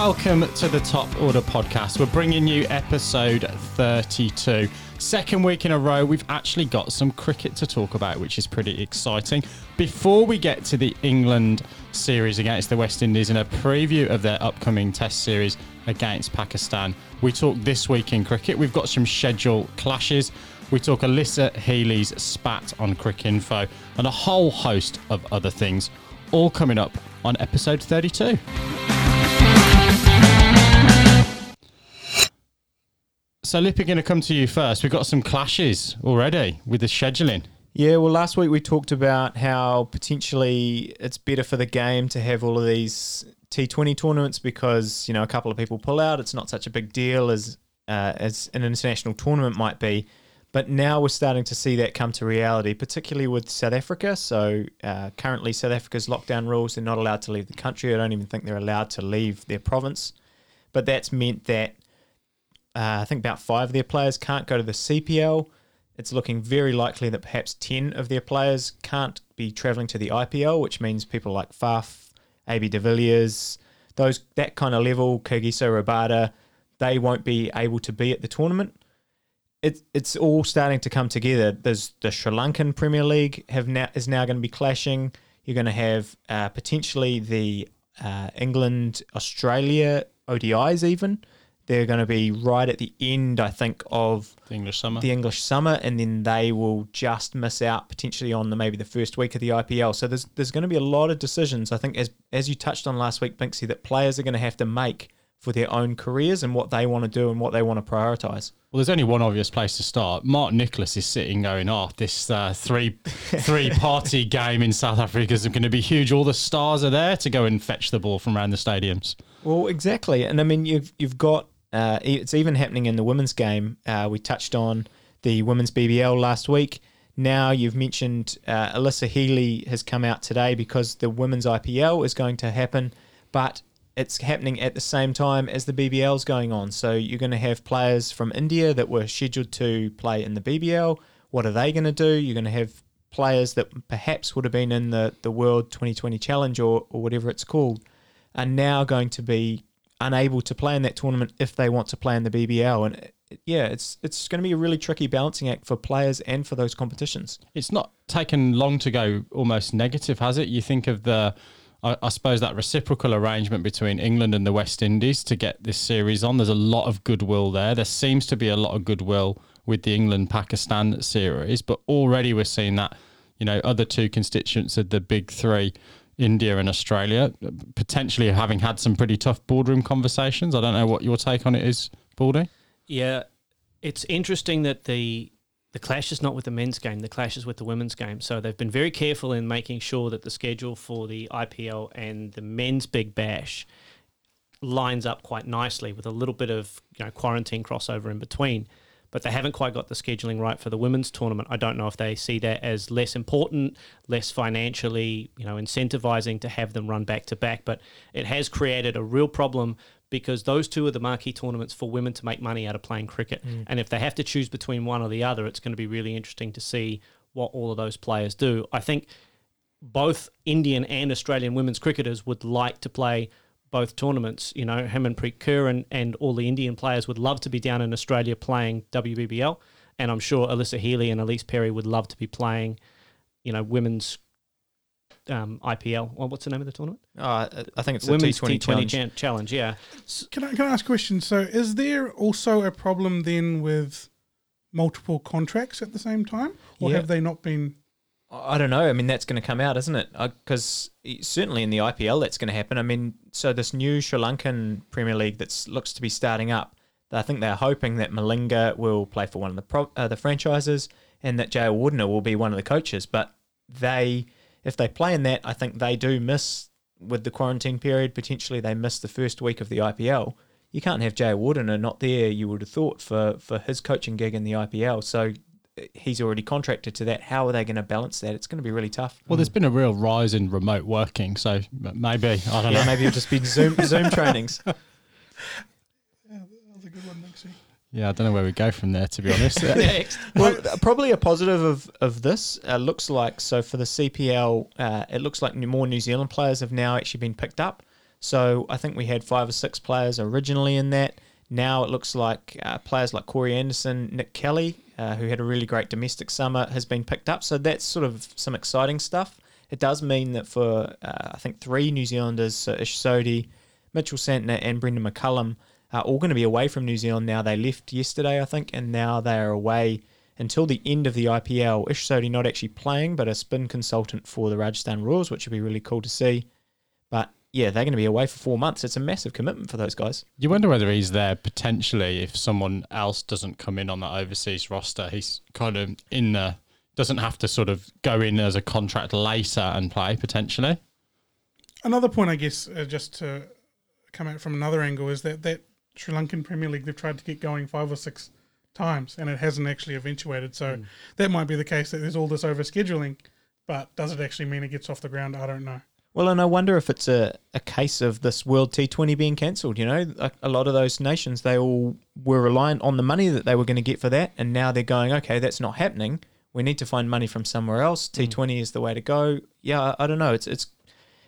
Welcome to the Top Order podcast. We're bringing you episode 32. Second week in a row, we've actually got some cricket to talk about, which is pretty exciting. Before we get to the England series against the West Indies and a preview of their upcoming Test series against Pakistan, we talk this week in cricket. We've got some schedule clashes. We talk Alyssa Healy's spat on Cricinfo and a whole host of other things, all coming up on episode 32. So, Lippy, going to come to you first. We've got some clashes already with the scheduling. Yeah, well, last week we talked about how potentially it's better for the game to have all of these T20 tournaments because you know a couple of people pull out. It's not such a big deal as uh, as an international tournament might be. But now we're starting to see that come to reality, particularly with South Africa. So uh, currently, South Africa's lockdown rules, they're not allowed to leave the country. I don't even think they're allowed to leave their province. But that's meant that uh, I think about five of their players can't go to the CPL. It's looking very likely that perhaps 10 of their players can't be travelling to the IPL, which means people like Faf, AB de Villiers, those that kind of level, Kagiso Rabada, they won't be able to be at the tournament. It, it's all starting to come together. There's the Sri Lankan Premier League have now is now going to be clashing. You're going to have uh, potentially the uh, England Australia ODIs even. They're going to be right at the end, I think, of The English summer. the English summer, and then they will just miss out potentially on the maybe the first week of the IPL. So there's there's going to be a lot of decisions. I think as as you touched on last week, Binksy, that players are going to have to make for their own careers and what they want to do and what they want to prioritise. Well, there's only one obvious place to start. Mark Nicholas is sitting going, "Oh, this uh, three three party game in South Africa is going to be huge. All the stars are there to go and fetch the ball from around the stadiums." Well, exactly, and I mean you've you've got uh, it's even happening in the women's game. Uh, we touched on the women's BBL last week. Now you've mentioned uh, Alyssa Healy has come out today because the women's IPL is going to happen, but it's happening at the same time as the BBL is going on. So you're going to have players from India that were scheduled to play in the BBL. What are they going to do? You're going to have players that perhaps would have been in the, the World 2020 Challenge or, or whatever it's called are now going to be unable to play in that tournament if they want to play in the BBL. And yeah, it's it's going to be a really tricky balancing act for players and for those competitions. It's not taken long to go almost negative, has it? You think of the, I, I suppose, that reciprocal arrangement between England and the West Indies to get this series on. There's a lot of goodwill there. There seems to be a lot of goodwill with the England Pakistan series, but already we're seeing that, you know, other two constituents of the big three. India and Australia potentially having had some pretty tough boardroom conversations. I don't know what your take on it is, Baldy. Yeah, it's interesting that the the clash is not with the men's game; the clash is with the women's game. So they've been very careful in making sure that the schedule for the IPL and the men's Big Bash lines up quite nicely with a little bit of you know quarantine crossover in between. But they haven't quite got the scheduling right for the women's tournament. I don't know if they see that as less important, less financially, you know, incentivizing to have them run back to back. But it has created a real problem because those two are the marquee tournaments for women to make money out of playing cricket. Mm. And if they have to choose between one or the other, it's going to be really interesting to see what all of those players do. I think both Indian and Australian women's cricketers would like to play both tournaments. You know, Harmanpreet Kaur and, and all the Indian players would love to be down in Australia playing WBBL. And I'm sure Alyssa Healy and Ellyse Perry would love to be playing, you know, women's um, IPL. Well, what's the name of the tournament? Uh, I think it's the women's T20 T20 challenge. Chan- challenge. Yeah. Can I, can I ask a question? So, is there also a problem then with multiple contracts at the same time, or Yeah. have they not been? I don't know. I mean, that's going to come out, isn't it? Because certainly in the IPL, that's going to happen. I mean, so this new Sri Lankan Premier League that looks to be starting up, I think they're hoping that Malinga will play for one of the pro, uh, the franchises and that Jayawardene will be one of the coaches. But they, if they play in that, I think they do miss with the quarantine period. Potentially, they miss the first week of the IPL. You can't have Jayawardene not there. You would have thought for for his coaching gig in the IPL. So eh, he's already contracted to that. How are they going to balance that? It's going to be really tough. Well, there's been a real rise in remote working, so maybe I don't Yeah, know. maybe it'll just be Zoom Zoom trainings. Yeah, that was a good one, Nixie. Yeah, I don't know where we go from there, to be honest. well, probably a positive of of this uh, looks like so for the CPL, uh, it looks like more New Zealand players have now actually been picked up. So I think we had five or six players originally in that. Now it looks like uh, players like Corey Anderson, Nick Kelly, uh, who had a really great domestic summer, has been picked up. So that's sort of some exciting stuff. It does mean that for uh, I think three New Zealanders, so Ish Sodhi, Mitchell Santner, and Brendon McCullum, are all going to be away from New Zealand now. They left yesterday, I think, and now they are away until the end of the IPL. Ish Sodhi not actually playing, but a spin consultant for the Rajasthan Royals, which would be really cool to see. But yeah, they're going to be away for four months. It's a massive commitment for those guys. You wonder whether he's there potentially if someone else doesn't come in on that overseas roster. He's kind of in the doesn't have to sort of go in as a contract later and play potentially. Another point, I guess, uh, just to come out from another angle, is that that Sri Lankan Premier League they've tried to get going five or six times and it hasn't actually eventuated. So Mm. that might be the case that there's all this over scheduling, but does it actually mean it gets off the ground? I don't know. Well, and I wonder if it's a, a case of this World T20 being cancelled. You know, a, a lot of those nations, they all were reliant on the money that they were going to get for that. And now they're going, okay, that's not happening. We need to find money from somewhere else. T20 is the way to go. Yeah, I, I don't know. It's, it's,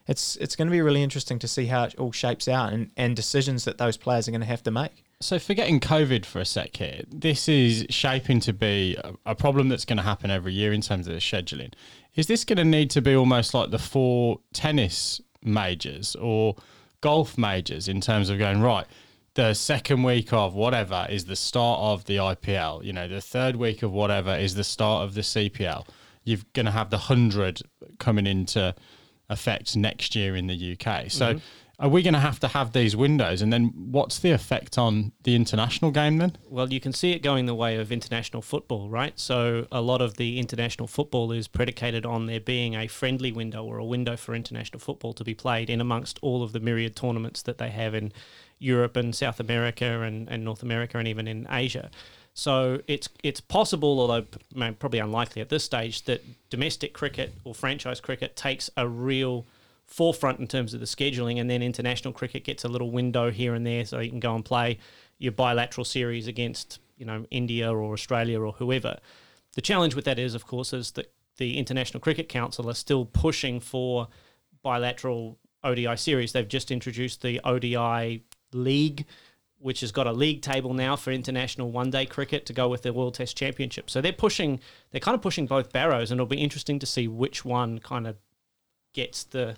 it's, it's going to be really interesting to see how it all shapes out and, and decisions that those players are going to have to make. So, forgetting COVID for a sec here, this is shaping to be a, a problem that's going to happen every year in terms of the scheduling. Is this going to need to be almost like the four tennis majors or golf majors in terms of going, right, the second week of whatever is the start of the IPL, you know, the third week of whatever is the start of the CPL? You're going to have the 100 coming into effect next year in the UK. So, mm-hmm. are we going to have to have these windows? And then what's the effect on the international game then? Well, you can see it going the way of international football, right? So a lot of the international football is predicated on there being a friendly window or a window for international football to be played in amongst all of the myriad tournaments that they have in Europe and South America and, and North America and even in Asia. So it's it's possible, although probably unlikely at this stage, that domestic cricket or franchise cricket takes a real forefront in terms of the scheduling, and then international cricket gets a little window here and there, so you can go and play your bilateral series against you know India or Australia or whoever. The challenge with that is, of course, is that the International Cricket Council are still pushing for bilateral ODI series. They've just introduced the ODI League, which has got a league table now for international one day cricket to go with the World Test Championship. So they're pushing, they're kind of pushing both barrows, and it'll be interesting to see which one kind of gets the.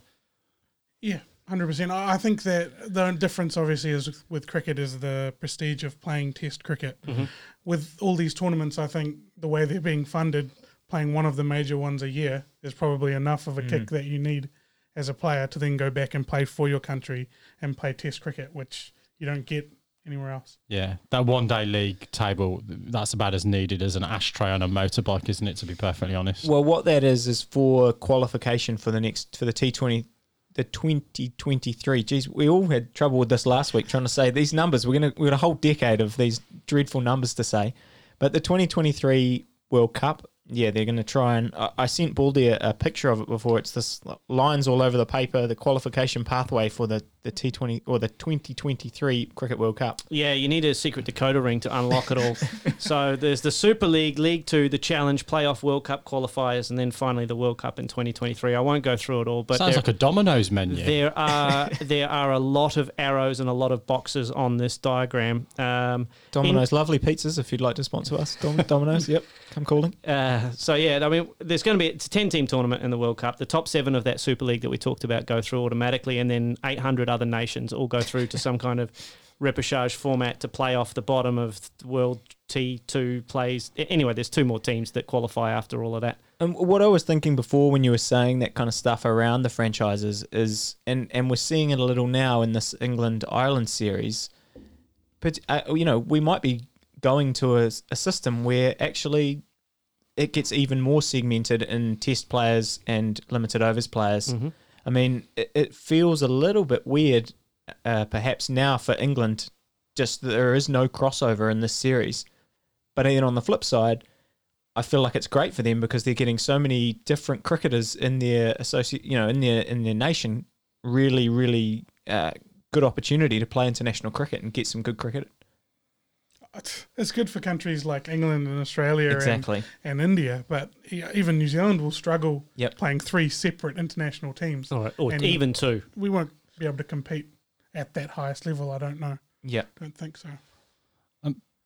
Yeah, hundred percent. I I think that the difference, obviously, is with cricket is the prestige of playing Test cricket. Mm-hmm. With all these tournaments, I think the way they're being funded, playing one of the major ones a year is probably enough of a kick mm. that you need as a player to then go back and play for your country and play Test cricket, which you don't get anywhere else. Yeah, that one day league table, that's about as needed as an ashtray on a motorbike, isn't it, to be perfectly honest? Well, what that is is for qualification for the next for the T Twenty, the twenty twenty three. Geez, we all had trouble with this last week trying to say these numbers. We're gonna we got a whole decade of these dreadful numbers to say, but the twenty twenty three World Cup. Yeah, they're going to try and. I, I sent Baldy a, a picture of it before. It's this lines all over the paper. The qualification pathway for the the T Twenty or the twenty twenty three Cricket World Cup. Yeah, you need a secret decoder ring to unlock it all. so there's the Super League, League Two, the Challenge, Playoff, World Cup qualifiers, and then finally the World Cup in 2023. I won't go through it all, but Sounds there, like a Domino's menu. there are there are a lot of arrows and a lot of boxes on this diagram. Um, Domino's lovely pizzas. If you'd like to sponsor us, Dom, Domino's. Yep, come calling. Uh, so yeah, I mean, there's going to be it's a ten team tournament in the World Cup. The top seven of that Super League that we talked about go through automatically, and then 800 other nations all go through to some kind of repechage format to play off the bottom of World T2 plays. Anyway, there's two more teams that qualify after all of that. And what I was thinking before when you were saying that kind of stuff around the franchises is, and and we're seeing it a little now in this England Ireland series, but uh, you know we might be going to a, a system where actually it gets even more segmented in test players and limited overs players. Mm-hmm. I mean, it, it feels a little bit weird, uh, perhaps now for England, just that there is no crossover in this series. But then on the flip side, I feel like it's great for them because they're getting so many different cricketers in their associate, you know, in their in their nation. Really, really uh, good opportunity to play international cricket and get some good cricket. It's- It's good for countries like England and Australia and, Exactly. and India, but e- even New Zealand will struggle Yep. playing three separate international teams. All right, or And- even two. We won't be able to compete at that highest level. I don't know. Yeah. Don't think so.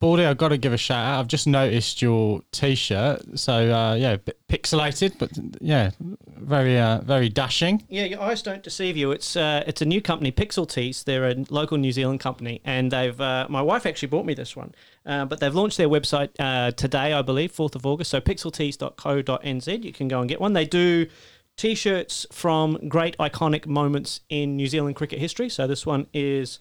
Baldy, I've got to give a shout out. I've just noticed your T-shirt. So uh, yeah, pixelated, but yeah, very uh, very dashing. Yeah, your eyes don't deceive you. It's uh, it's a new company, Pixel Tees. They're a local New Zealand company, and they've uh, my wife actually bought me this one, uh, but they've launched their website uh, today, I believe, fourth of August. So pixeltees.co.nz, you can go and get one. They do t-shirts from great iconic moments in New Zealand cricket history. So this one is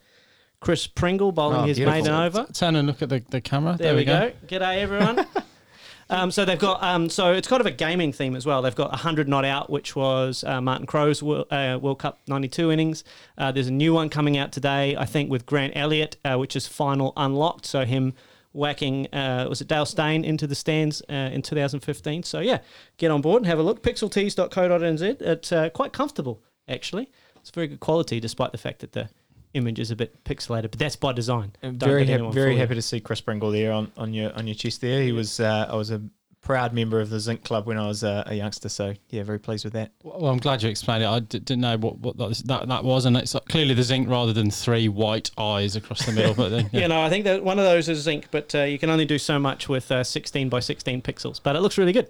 Chris Pringle bowling Oh, his beautiful. maiden over. Turn and look at the, the camera. There, we go. G'day, everyone. um, so they've got um, so it's kind of a gaming theme as well. They've got 100 not out, which was uh, Martin Crowe's World, uh, World Cup 92 innings. Uh, there's a new one coming out today, I think, with Grant Elliott, uh, which is final unlocked. So him whacking uh, was it Dale Steyn into the stands uh, in 2015. So yeah, get on board and have a look. Pixeltees.co.nz. It's uh, quite comfortable actually. It's very good quality, despite the fact that the image is a bit pixelated, but that's by design. I'm Don't very let happy, very fool you. happy to see Chris Pringle there on, on your on your chest there. He was uh, I was a proud member of the Zinc Club when I was uh, a youngster. So yeah, very pleased with that. Well, I'm glad you explained it. I d- didn't know what, what that, was- that that was, and it's clearly the zinc rather than three white eyes across the middle. But then, yeah. You know, I think that one of those is zinc, but uh, you can only do so much with uh, 16 by 16 pixels. But it looks really good.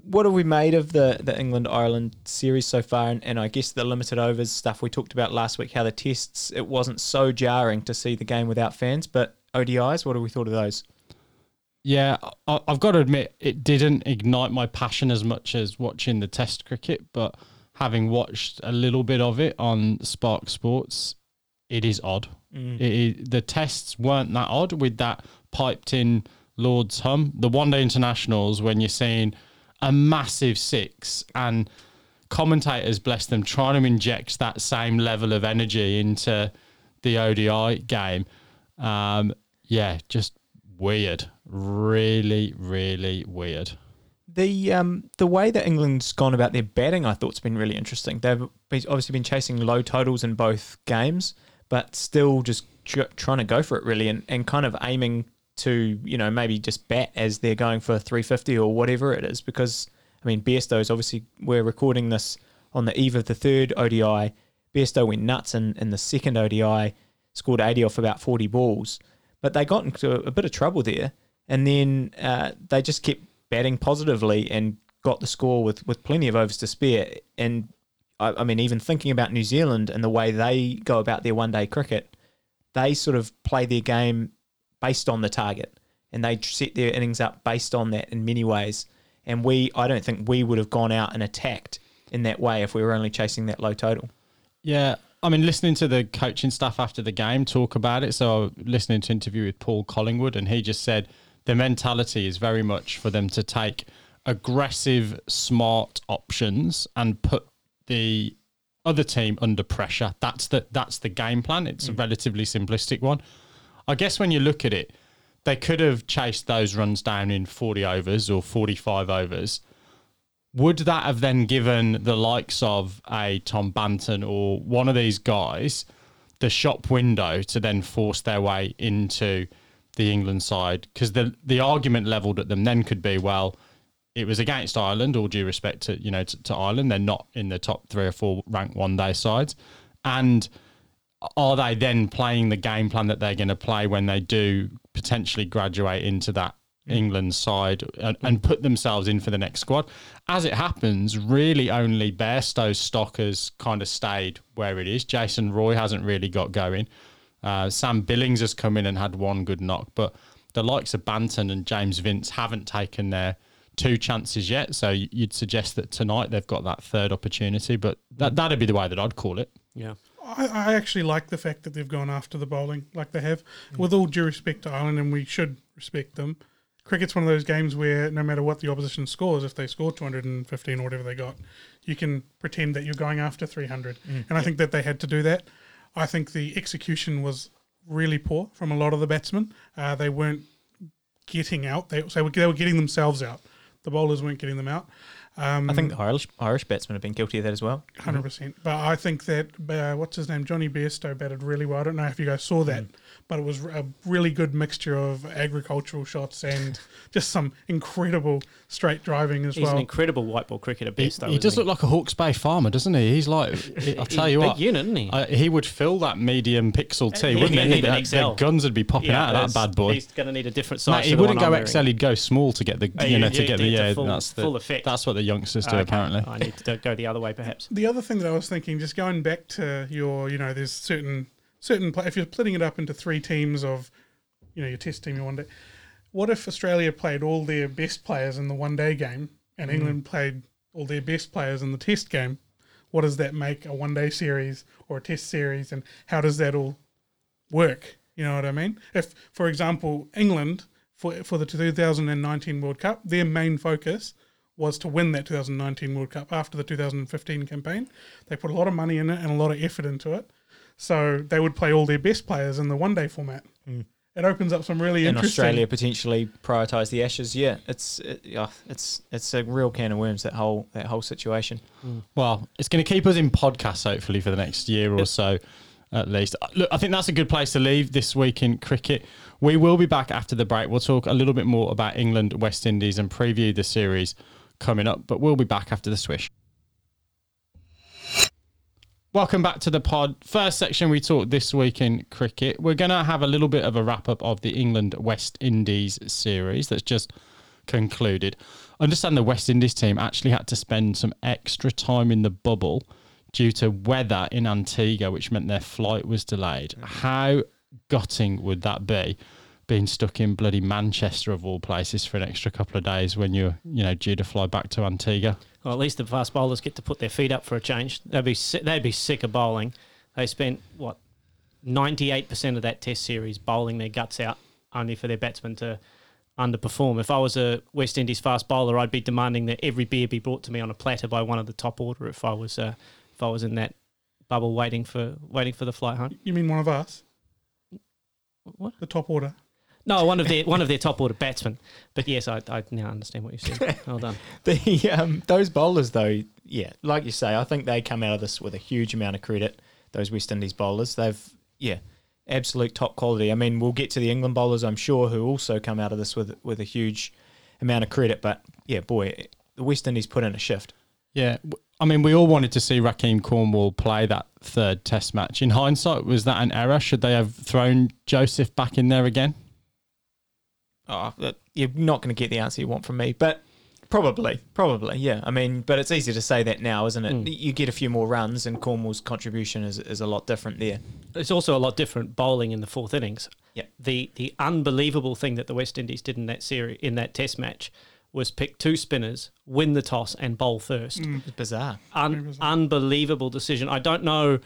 What have we made of the, the England Ireland series so far? And, and I guess the limited overs stuff we talked about last week, how the tests, it wasn't so jarring to see the game without fans. But ODIs, what have we thought of those? Yeah, I, I've got to admit, it didn't ignite my passion as much as watching the Test cricket. But having watched a little bit of it on Spark Sports, it is odd. Mm. It is, the tests weren't that odd with that piped in Lord's hum. The one day internationals, when you're seeing a massive six and commentators, bless them, trying to inject that same level of energy into the ODI game. Um, yeah, just weird. Really, really weird. The um the way that England's gone about their batting, I thought's been really interesting. They've obviously been chasing low totals in both games, but still just tr- trying to go for it really, and, and kind of aiming to you know maybe just bat as they're going for 350 or whatever it is. Because I mean, Bairstow's obviously we're recording this on the eve of the third ODI. Bairstow went nuts in, in the second ODI, scored 80 off about 40 balls, but they got into a bit of trouble there, and then uh, they just kept batting positively and got the score with, with plenty of overs to spare. And I, I mean, even thinking about New Zealand and the way they go about their one day cricket, they sort of play their game based on the target and they set their innings up based on that in many ways. And we, I don't think we would have gone out and attacked in that way if we were only chasing that low total. Yeah, I mean, listening to the coaching staff after the game talk about it. So, listening to an interview with Paul Collingwood, and he just said the mentality is very much for them to take aggressive, smart options and put the other team under pressure. That's the that's the game plan. It's a mm. relatively simplistic one. I guess when you look at it, they could have chased those runs down in 40 overs or 45 overs would that have then given the likes of a Tom Banton or one of these guys the shop window to then force their way into the England side? Because the the argument levelled at them then could be, well, it was against Ireland. All due respect to you know to, to Ireland, they're not in the top three or four ranked one day sides, and are they then playing the game plan that they're going to play when they do potentially graduate into that England side and, and put themselves in for the next squad? As it happens, really only Bairstow's stock has kind of stayed where it is. Jason Roy hasn't really got going. Uh, Sam Billings has come in and had one good knock, but the likes of Banton and James Vince haven't taken their two chances yet. So you'd suggest that tonight they've got that third opportunity, but that that'd be the way that I'd call it. Yeah. I, I actually like the fact that they've gone after the bowling like they have. With all due respect to Ireland, and we should respect them, cricket's one of those games where no matter what the opposition scores, if they score 215 or whatever they got, you can pretend that you're going after 300. And I think that they had to do that. I think the execution was really poor from a lot of the batsmen. Uh, they weren't getting out. They, so they were getting themselves out. The bowlers weren't getting them out. Um, I think the Irish Irish batsmen have been guilty of that as well. 100%. But I think that, uh, what's his name? Johnny Bairstow batted really well. I don't know if you guys saw that, but it was a really good mixture of agricultural shots and just some incredible straight driving as He's well. an incredible white ball cricketer, He, best though. he isn't does look like a Hawke's Bay farmer, doesn't he? He's like, I'll tell you Big what, unit, isn't he? I, he would fill that medium pixel uh, T, wouldn't he'd he? need an The- the XL. guns would be popping out of that bad boy. He's going to need a different No, size. he wouldn't go I'm XL. wearing. He'd go small to get the Oh, you know you- to get the the yeah. full- that's the full effect. That's what the youngsters do Okay. apparently. I need to go the other way, perhaps. the other thing that I was thinking, just going back to your, you know, there's certain certain pla if you're splitting it up into three teams of, you know, your test team, your one day. What if Australia played all their best players in the one day game, and mm. England played all their best players in the test game? What does that make a one day series or a test series, and how does that all work? You know what I mean? If, for example, England for for the 2019 World Cup, their main focus was to win that 2019 World Cup after the 2015 campaign. They put a lot of money in it and a lot of effort into it. So they would play all their best players in the one day format. It opens up some really in interesting. Australia potentially prioritise the Ashes. Yeah, it's it, yeah, it's it's a real can of worms that whole that whole situation. Well, it's going to keep us in podcasts hopefully for the next year or so, at least. Uh, Look, I think that's a good place to leave this week in cricket. We will be back after the break. We'll talk a little bit more about England, West Indies, and preview the series coming up. But we'll be back after the swish. Welcome back to the pod. First section, we talked this week in cricket. We're going to have a little bit of a wrap up of the England West Indies series that's just concluded. Understand the West Indies team actually had to spend some extra time in the bubble due to weather in Antigua, which meant their flight was delayed. Mm-hmm. How gutting would that be? Being stuck in bloody Manchester of all places for an extra couple of days when you're, you know, due to fly back to Antigua. Well, at least the fast bowlers get to put their feet up for a change. They'd be they'd be sick of bowling. They spent what ninety eight percent of that Test series bowling their guts out, only for their batsmen to underperform. If I was a West Indies fast bowler, I'd be demanding that every beer be brought to me on a platter by one of the top order. If I was uh, if I was in that bubble waiting for waiting for the flight home. You mean one of us, What? the top order? No, one of their one of their top order batsmen. But yes, I, I now understand what you said. Well done. The um, those bowlers though, yeah, like you say, I think they come out of this with a huge amount of credit. Those West Indies bowlers, they've yeah, absolute top quality. I mean, we'll get to the England bowlers, I'm sure, who also come out of this with with a huge amount of credit. But yeah, boy, the West Indies put in a shift. Yeah, I mean, we all wanted to see Rahkeem Cornwall play that third Test match. In hindsight, was that an error? Should they have thrown Joseph back in there again? Oh, you're not going to get the answer you want from me, but probably, probably, yeah. I mean, but it's easy to say that now, isn't it? Mm. You get a few more runs, and Cornwall's contribution is, is a lot different there. It's also a lot different bowling in the fourth innings. Yep. The the unbelievable thing that the West Indies did in that series in that Test match was pick two spinners, win the toss, and bowl first. It's bizarre. Un- bizarre. unbelievable decision. I don't know,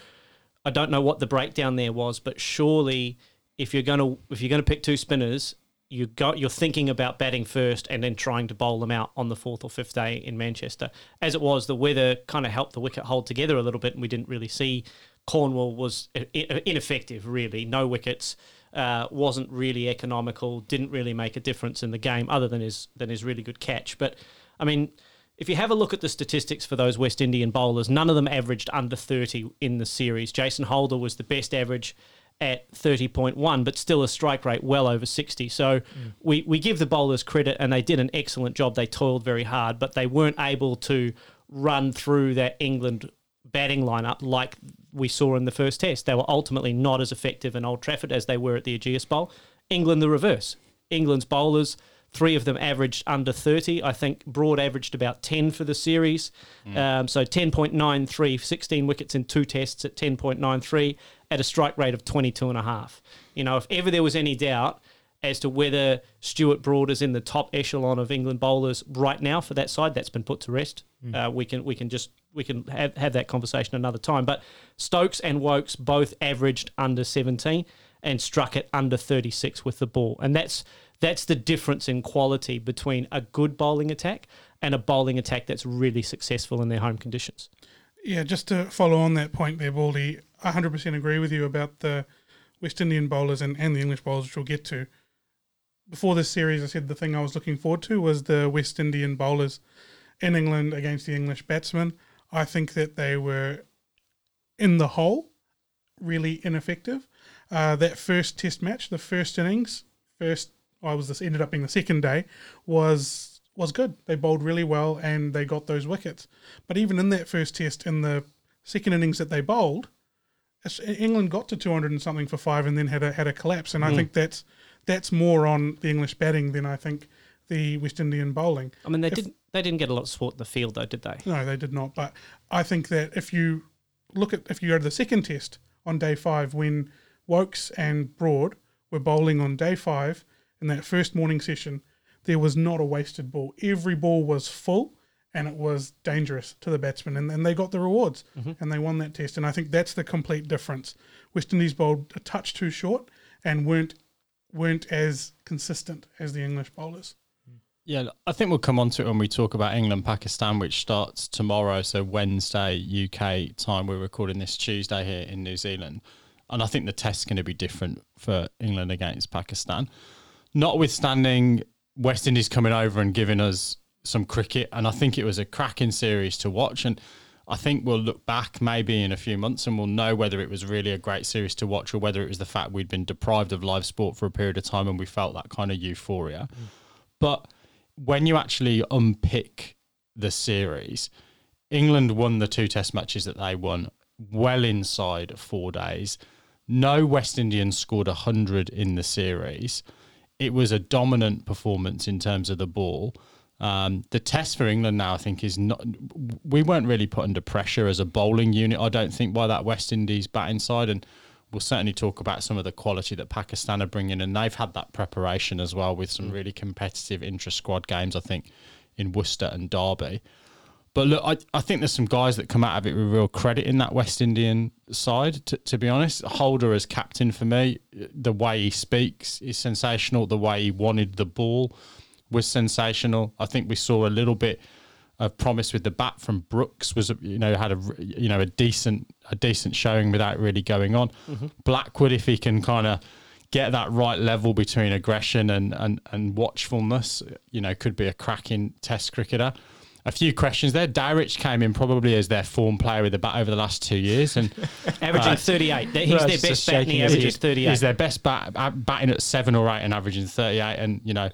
I don't know what the breakdown there was, but surely if you're gonna if you're gonna pick two spinners, you got you're thinking about batting first and then trying to bowl them out on the fourth or fifth day in Manchester. As it was, the weather kind of helped the wicket hold together a little bit, and we didn't really see. Cornwall was i- i- ineffective, really. No wickets, uh, wasn't really economical. Didn't really make a difference in the game, other than his than his really good catch. But I mean, if you have a look at the statistics for those West Indian bowlers, none of them averaged under 30 in the series. Jason Holder was the best average at 30.1, but still a strike rate well over 60. So mm. we, we give the bowlers credit and they did an excellent job. They toiled very hard, but they weren't able to run through that England batting lineup like we saw in the first test. They were ultimately not as effective in Old Trafford as they were at the Ageas Bowl. England the reverse. England's bowlers, three of them averaged under 30. I think Broad averaged about 10 for the series. Um, so 10.93, 16 wickets in two tests at 10.93 at a strike rate of 22 and a half. You know, if ever there was any doubt as to whether Stuart Broad is in the top echelon of England bowlers right now for that side, that's been put to rest. Uh, we can we can just we can have, have that conversation another time. But Stokes and Woakes both averaged under 17 and struck it under 36 with the ball, and that's that's the difference in quality between a good bowling attack and a bowling attack that's really successful in their home conditions. Yeah, just to follow on that point there, Baldy, I 100% agree with you about the West Indian bowlers and, and the English bowlers, which we'll get to. Before this series, I said the thing I was looking forward to was the West Indian bowlers in England against the English batsmen. I think that they were, in the whole, really ineffective. uh, that first Test match, the first innings, first I was this ended up being the second day, was was good. They bowled really well and they got those wickets. But even in that first Test, in the second innings that they bowled, England got to 200 and something for five and then had a had a collapse. And I mm. think that's that's more on the English batting than I think the West Indian bowling. I mean, they didn't they didn't get a lot of support in the field though, did they? No, they did not. But I think that if you look at if you go to the second test on day five, when Woakes and Broad were bowling on day five in that first morning session, there was not a wasted ball. Every ball was full and it was dangerous to the batsmen, and, and they got the rewards mm-hmm. and they won that test. And I think that's the complete difference. West Indies bowled a touch too short and weren't weren't as consistent as the English bowlers. Yeah, I think we'll come on to it when we talk about England Pakistan, which starts tomorrow, so Wednesday UK time. We're recording this Tuesday here in New Zealand, and I think the test's going to be different for England against Pakistan. Notwithstanding West Indies coming over and giving us some cricket, and I think it was a cracking series to watch. And I think we'll look back maybe in a few months and we'll know whether it was really a great series to watch or whether it was the fact we'd been deprived of live sport for a period of time and we felt that kind of euphoria. Mm. But when you actually unpick the series, England won the two test matches that they won well inside four days. No West Indians scored 100 in the series. It was a dominant performance in terms of the ball. Um, the test for England now, I think, is not. We weren't really put under pressure as a bowling unit, I don't think, by that West Indies batting side. And we'll certainly talk about some of the quality that Pakistan are bringing. And they've had that preparation as well with some really competitive intra squad games, I think, in Worcester and Derby. But look, I, I think there's some guys that come out of it with real credit in that West Indian side, to, to be honest. Holder as captain for me, the way he speaks is sensational. The way he wanted the ball was sensational. I think we saw a little bit of promise with the bat from Brooks was you know had a you know a decent a decent showing without really going on. Mm-hmm. Blackwood if he can kind of get that right level between aggression and, and and watchfulness, you know, could be a cracking test cricketer. A few questions there. Dowrich came in probably as their form player with the bat over the last two years, and Averaging Uh, 38. He's their best bat and he averages 38. He's their best bat, batting at seven or eight and averaging 38. And, you know,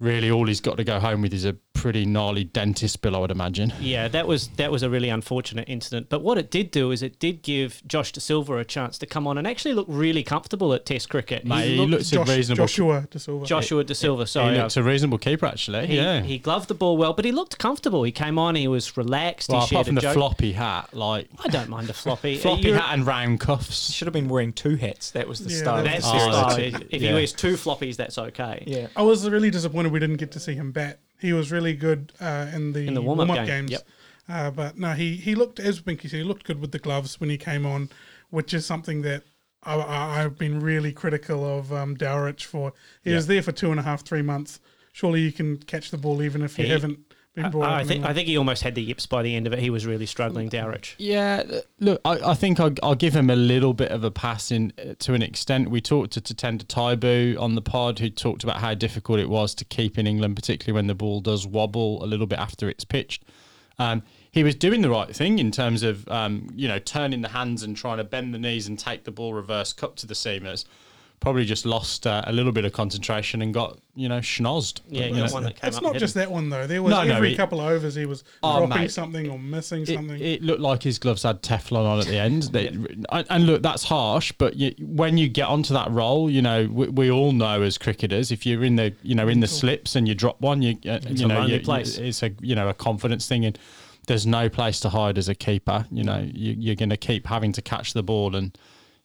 really all he's got to go home with is a pretty gnarly dentist bill, I would imagine. Yeah, that was that was a really unfortunate incident. But what it did do is it did give Josh Da Silva a chance to come on and actually look really comfortable at Test cricket. Mate, he looked- looks a reasonable. Joshua Da Silva. Joshua Da Silva. he Sorry, looks a reasonable keeper, actually. he, yeah. he gloved the ball well, but he looked comfortable. He came on, he was relaxed. well, he shared apart from a the joke. floppy hat, like I don't mind a floppy. floppy hat and round cuffs. Should have been wearing two hats. That was the Yeah, style. That's of Oh, the the series. style. If yeah. he wears two floppies, that's okay. Yeah. I was really disappointed we didn't get to see him bat. He was really good uh, in the, In the warm-up warm-up game, games. yep. Uh, but no, he, he looked, as Binky said, he looked good with the gloves when he came on, which is something that I, I, I've been really critical of um, Dowrich for. He was there for two and a half, three months. Surely you can catch the ball even if you He- haven't been brought I, I up. in think I think he almost had the yips by the end of it. He was really struggling, Dowrich. Yeah, look, I, I think I'll, I'll give him a little bit of a pass in to an extent. We talked to Tatenda Taibu on the pod, who talked about how difficult it was to keep in England, particularly when the ball does wobble a little bit after it's pitched. Um, he was doing the right thing in terms of, um, you know, turning the hands and trying to bend the knees and take the ball reverse cup to the seamers. Probably just lost uh, a little bit of concentration and got, you know, schnozzed. Yeah, You know, one that came it's up. not just him. that one though. There was No, no, every he- couple of overs he was Oh, dropping mate. something or missing it, something. it looked like his gloves had Teflon on at the end. They, and, and look, that's harsh, but you, when you get onto that role, you know, we, we all know as cricketers, if you're in the, you know, in the slips and you drop one, you, uh, It's you a know, lonely you, you- place. it's a, you know, a confidence thing, and there's no place to hide as a keeper. You know, you, you're going to keep having to catch the ball, and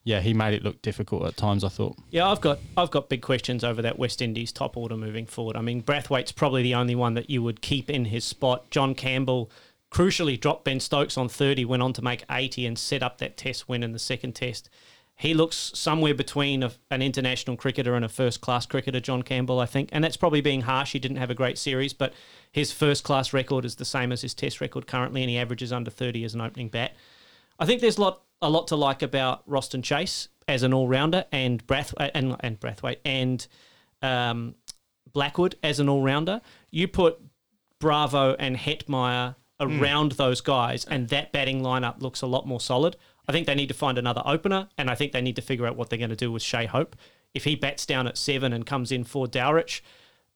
yeah, he made it look difficult at times. I thought. Yeah, I've got I've got big questions over that West Indies top order moving forward. I mean, Brathwaite's probably the only one that you would keep in his spot. John Campbell crucially dropped Ben Stokes on 30, went on to make 80 and set up that test win in the second test. He looks somewhere between a, an international cricketer and a first class cricketer, John Campbell, I think. And that's probably being harsh. He didn't have a great series, but his first class record is the same as his test record currently, and he averages under 30 as an opening bat. I think there's a lot a lot to like about Roston Chase as an all rounder and Brath and and Brathwaite and um, Blackwood as an all rounder. You put Bravo and Hetmyer around those guys, and that batting lineup looks a lot more solid. I think they need to find another opener, and I think they need to figure out what they're going to do with Shea Hope. If he bats down at seven and comes in for Dowrich,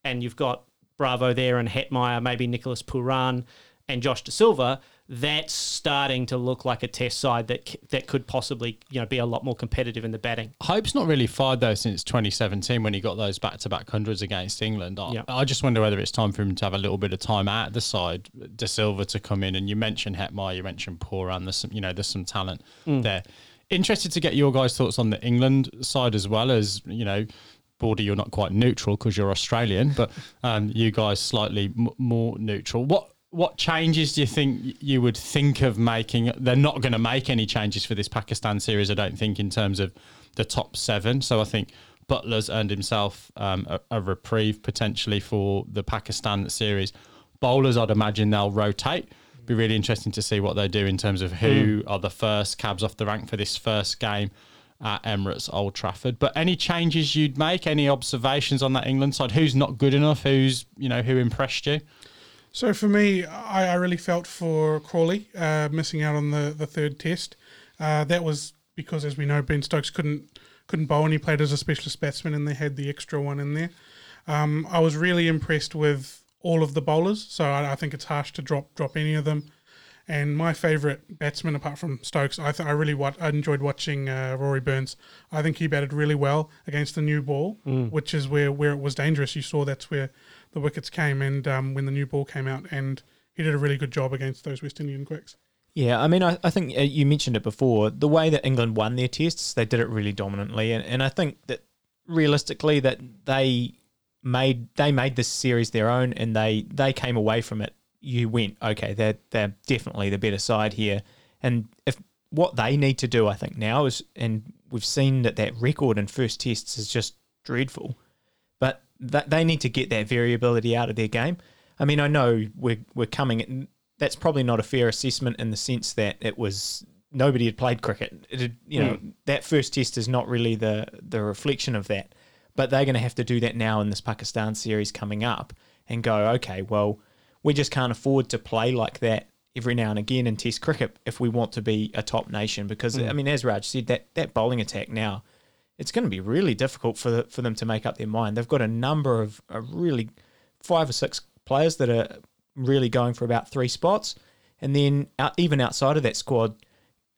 and you've got Bravo there and Hetmyer, maybe Nicholas Pooran and Josh Da Silva, that's starting to look like a test side that that could possibly you know be a lot more competitive in the batting. Hope's not really fired though since 2017 when he got those back-to-back hundreds against England. I, Yeah. I just wonder whether it's time for him to have a little bit of time out of the side. Da Silva to come in, and you mentioned Hetmyer, you mentioned Pooran. There's some, you know, there's some talent there. Interested to get your guys' thoughts on the England side as well as you know. Border, you're not quite neutral because you're Australian, but um, you guys slightly m- more neutral. What what changes do you think you would think of making? They're not going to make any changes for this Pakistan series, I don't think, in terms of the top seven. So I think Buttler's earned himself um, a, a reprieve potentially for the Pakistan series. Bowlers, I'd imagine they'll rotate. Be really interesting to see what they do in terms of who are the first cabs off the rank for this first game at Emirates Old Trafford. But any changes you'd make? Any observations on that England side? Who's not good enough? Who's you know who impressed you? So for me, I, I really felt for Crawley uh, missing out on the, the third test. Uh, that was because, as we know, Ben Stokes couldn't couldn't bowl, and he played as a specialist batsman, and they had the extra one in there. Um, I was really impressed with all of the bowlers, so I, I think it's harsh to drop drop any of them. And my favourite batsman, apart from Stokes, I th- I really wa- I enjoyed watching uh, Rory Burns. I think he batted really well against the new ball, which is where, where it was dangerous. You saw that's where the wickets came, and um, when the new ball came out, and he did a really good job against those West Indian quicks. Yeah, I mean, I, I think uh, you mentioned it before. The way that England won their tests, they did it really dominantly, and, and I think that realistically, that they made they made this series their own, and they they came away from it. You went, okay, they're they're definitely the better side here, and if what they need to do, I think now is, and we've seen that that record in first tests is just dreadful, but that they need to get that variability out of their game. I mean, I know we're we're coming. That's probably not a fair assessment in the sense that it was nobody had played cricket. It had, you know, hmm. that first test is not really the the reflection of that. But they're going to have to do that now in this Pakistan series coming up and go, okay, well, we just can't afford to play like that every now and again in Test cricket if we want to be a top nation. Because hmm. I mean, as Raj said, that that bowling attack now, it's going to be really difficult for the, for them to make up their mind. They've got a number of a really five or six players that are really going for about three spots, and then out, even outside of that squad,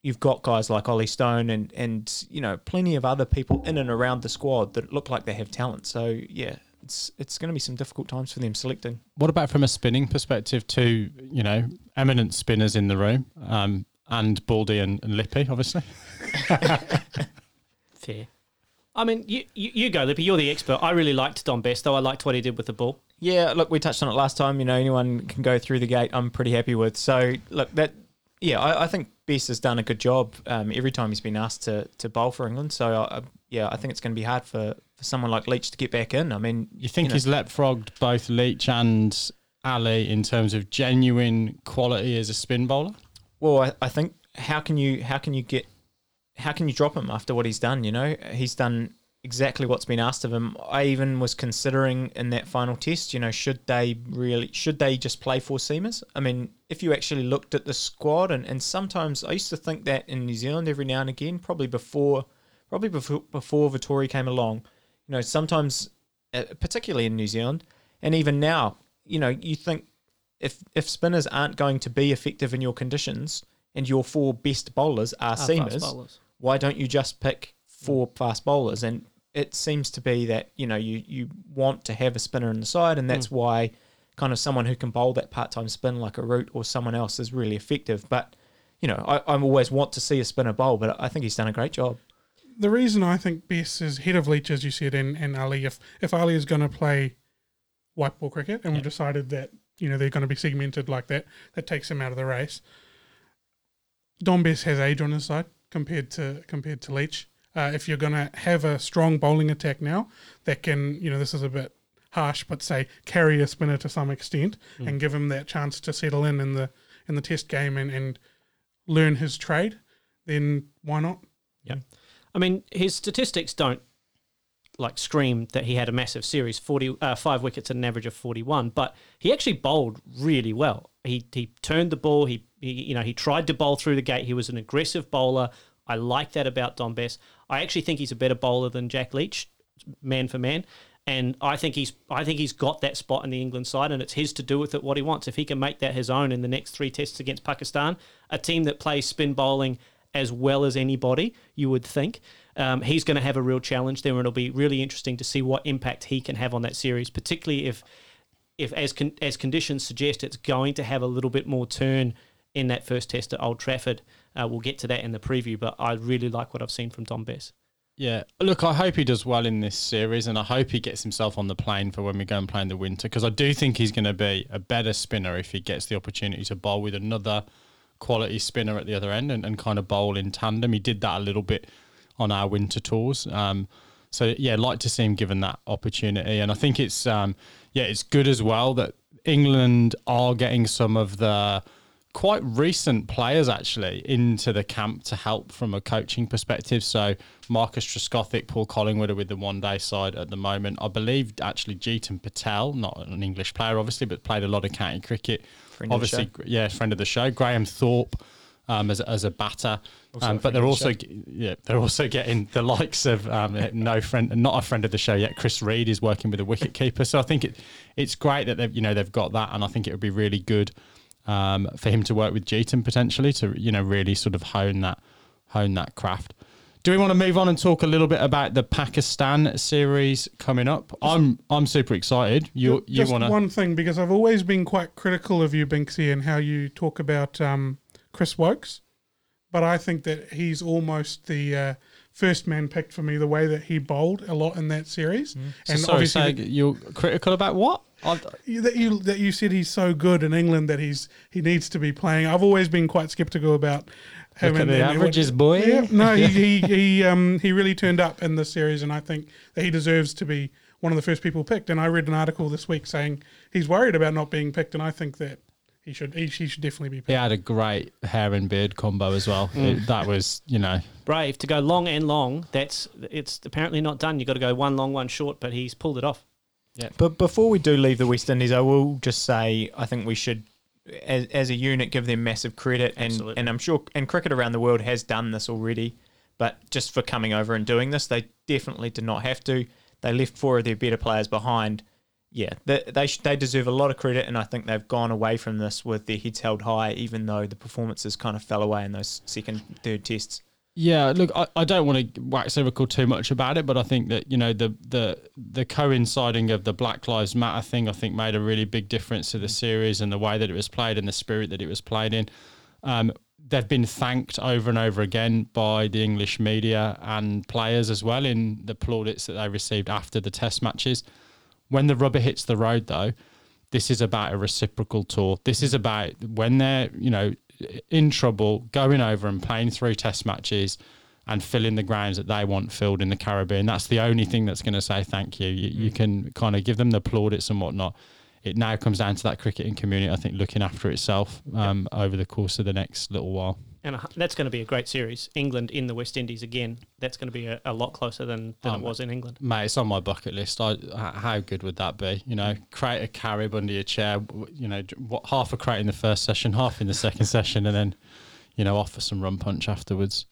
you've got guys like Ollie Stone and and you know plenty of other people in and around the squad that look like they have talent. So yeah, it's it's going to be some difficult times for them selecting. What about from a spinning perspective? Two, you know, eminent spinners in the room, um, and Baldy and, and Lippy, obviously. Fair. I mean, you, you, you go, Lippy. You're the expert. I really liked Dom Bess, though. I liked what he did with the ball. Yeah, look, we touched on it last time. You know, anyone can go through the gate. I'm pretty happy with. So look, that yeah, I, I think Best has done a good job um, every time he's been asked to to bowl for England. So I, yeah, I think it's going to be hard for, for someone like Leach to get back in. I mean, You think know, he's leapfrogged both Leach and Ali in terms of genuine quality as a spin bowler? Well, I, I think how can you how can you get how can you drop him after what he's done? You know, he's done exactly what's been asked of him. I even was considering in that final test, you know, should they really should they just play four seamers? I mean, if you actually looked at the squad, and, and sometimes I used to think that in New Zealand every now and again, probably before probably before before Vettori came along, you know, sometimes uh, particularly in New Zealand, and even now, you know, you think if if spinners aren't going to be effective in your conditions and your four best bowlers are Ah, seamers, bowlers. Why don't you just pick four mm. fast bowlers? And it seems to be that you know you you want to have a spinner in the side, and that's mm. why kind of someone who can bowl that part time spin like a root or someone else is really effective. But you know, I, I always want to see a spinner bowl, but I think he's done a great job. The reason I think Bess is head of Leach, as you said, and, and Ali, if if Ali is going to play white ball cricket, and we've decided that you know they're going to be segmented like that, that takes him out of the race. Dom Bess has age on his side compared to compared to Leach. Uh, if you're going to have a strong bowling attack now, that can you know this is a bit harsh, but say carry a spinner to some extent and give him that chance to settle in in the in the test game and, and learn his trade, then why not? Yeah, I mean, his statistics don't like scream that he had a massive series, 40, uh, five wickets at an average of 41, but he actually bowled really well. He, he turned the ball. He, he, you know, he tried to bowl through the gate. He was an aggressive bowler. I like that about Dom Bess. I actually think he's a better bowler than Jack Leach, man for man. And I think he's I think he's got that spot in the England side, and it's his to do with it what he wants. If he can make that his own in the next three tests against Pakistan, a team that plays spin bowling as well as anybody, you would think, um, he's going to have a real challenge there, and it'll be really interesting to see what impact he can have on that series, particularly if if as con- as conditions suggest, it's going to have a little bit more turn in that first test at Old Trafford. Uh, we'll get to that in the preview, but I really like what I've seen from Dom Bess. Yeah, look, I hope he does well in this series, and I hope he gets himself on the plane for when we go and play in the winter, because I do think he's going to be a better spinner if he gets the opportunity to bowl with another quality spinner at the other end and, and kind of bowl in tandem. He did that a little bit on our winter tours. Um, so yeah, like to see him given that opportunity, and I think it's um, yeah, it's good as well that England are getting some of the quite recent players actually into the camp to help from a coaching perspective. So Marcus Trescothick, Paul Collingwood are with the one day side at the moment. I believe actually Jeetan Patel, not an English player obviously, but played a lot of county cricket. Friend of the obviously, yeah, friend of the show. Graham Thorpe. Um, as, as a batter, um, but they're the also show. yeah they're also getting the likes of um, no friend not a friend of the show yet Chris Read is working with a wicket keeper so I think it it's great that they've you know they've got that and I think it would be really good um, for him to work with Jeetan potentially to you know really sort of hone that hone that craft. Do we want to move on and talk a little bit about the Pakistan series coming up? I'm I'm super excited. You you want to one thing because I've always been quite critical of you, Binksy, and how you talk about um, Chris Woakes, but I think that he's almost the uh, first man picked for me. The way that he bowled a lot in that series, and sorry, obviously the- you're critical about what? That you that you said he's so good in England that he's he needs to be playing. I've always been quite skeptical about him. Look at and- the what- averages, boy. Yeah, no, he he he, um, he really turned up in this series, and I think that he deserves to be one of the first people picked. And I read an article this week saying he's worried about not being picked, and I think that he should he, he should definitely be picked. He had a great hair and beard combo as well. Mm. It- that was, you know, Brave to go long and long. That's it's apparently not done. You've got to go one long, one short, but he's pulled it off. Yeah. But before we do leave the West Indies, I will just say I think we should, as, as a unit, give them massive credit. And, Absolutely. and I'm sure, and cricket around the world has done this already. But just for coming over and doing this, they definitely did not have to. They left four of their better players behind. Yeah, they they, sh- they deserve a lot of credit, and I think they've gone away from this with their heads held high, even though the performances kind of fell away in those second, third tests. Yeah, look, I, I don't want to wax lyrical too much about it, but I think that you know the the the coinciding of the Black Lives Matter thing, I think, made a really big difference to the series and the way that it was played and the spirit that it was played in. Um, they've been thanked over and over again by the English media and players as well in the plaudits that they received after the Test matches. When the rubber hits the road, though, this is about a reciprocal tour. This is about when they're, you know, in trouble, going over and playing three test matches and filling the grounds that they want filled in the Caribbean. That's the only thing that's going to say thank you. You, you can kind of give them the plaudits and whatnot. It now comes down to that cricketing community, I think, looking after itself um, over the course of the next little while. And a- that's going to be a great series. England in the West Indies again. That's going to be a, a lot closer than, than Oh, it was in England. Mate, it's on my bucket list. I, how good would that be? You know, create a carib under your chair. You know, what, half a crate in the first session, half in the second session, and then, you know, offer some rum punch afterwards.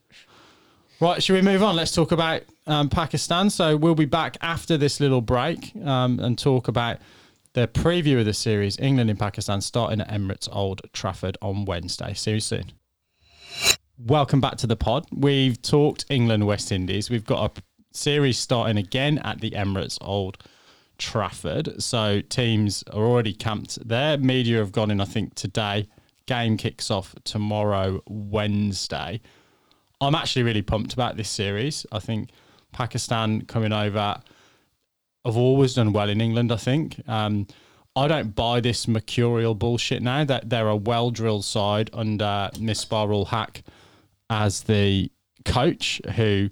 Right, should we move on? Let's talk about um, Pakistan. So we'll be back after this little break um, and talk about the preview of the series, England in Pakistan, starting at Emirates Old Trafford on Wednesday. See you soon. Welcome back to the pod. We've talked England West Indies. We've got a series starting again at the Emirates Old Trafford. So teams are already camped there. Media have gone in, I think, today. Game kicks off tomorrow, Wednesday. I'm actually really pumped about this series. I think Pakistan coming over have always done well in England, I think. Um, I don't buy this mercurial bullshit now that they're a well drilled side under Misbah ul Haq as the coach, who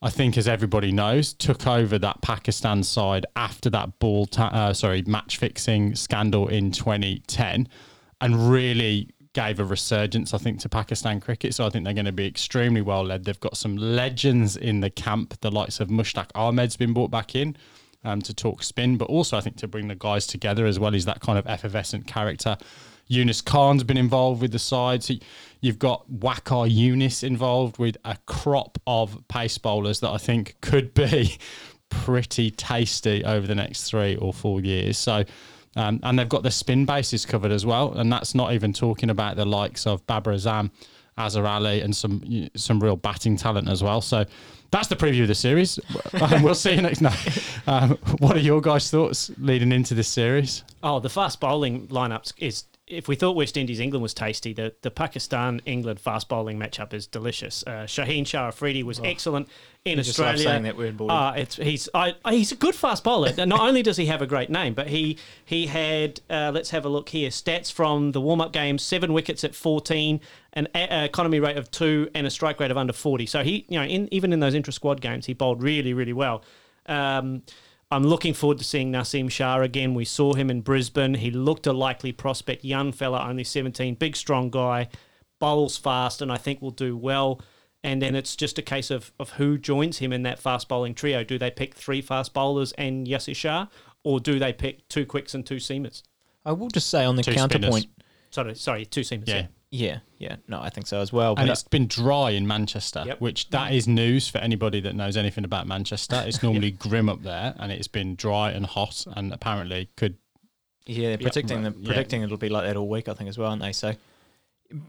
I think, as everybody knows, took over that Pakistan side after that ball, ta- uh, sorry, match fixing scandal in 2010, and really gave a resurgence, I think, to Pakistan cricket. So I think they're going to be extremely well led. They've got some legends in the camp. The likes of Mushtaq Ahmed's been brought back in um, to talk spin, but also I think to bring the guys together as well. He's that kind of effervescent character. Younis Khan's been involved with the side. So you've got Waqar Younis involved with a crop of pace bowlers that I think could be pretty tasty over the next three or four years. So, um, and they've got the spin bases covered as well, and that's not even talking about the likes of Babar Azam, Azhar Ali, and some some real batting talent as well. So. That's the preview of the series. um, we'll see you next night. Um, what are your guys' thoughts leading into this series? Oh, the fast bowling lineups is if we thought West Indies England was tasty, the, the Pakistan England fast bowling matchup is delicious. Uh, Shaheen Shah Afridi was oh, excellent in Australia. saying that word, boy. Uh, it's, he's I, he's a good fast bowler. Not only does he have a great name, but he he had uh, let's have a look here. Stats from the warm up games: seven wickets at fourteen, an a- economy rate of two, and a strike rate of under forty. So he you know in, even in those intra squad games, he bowled really really well. Um, I'm looking forward to seeing Naseem Shah again. We saw him in Brisbane. He looked a likely prospect, young fella, only 17, big, strong guy, bowls fast, and I think will do well. And then it's just a case of, of who joins him in that fast bowling trio. Do they pick three fast bowlers and Yasir Shah, or do they pick two quicks and two seamers? I will just say on the two counterpoint. Spinners. Sorry, sorry, two seamers. Yeah. yeah. Yeah, yeah, no, I think so as well. And it's been dry in Manchester, yep. which that is news for anybody that knows anything about Manchester. It's normally grim up there, and it's been dry and hot, and apparently could. Yeah, they're predicting the, predicting yeah. it'll be like that all week, I think, as well, aren't they? So,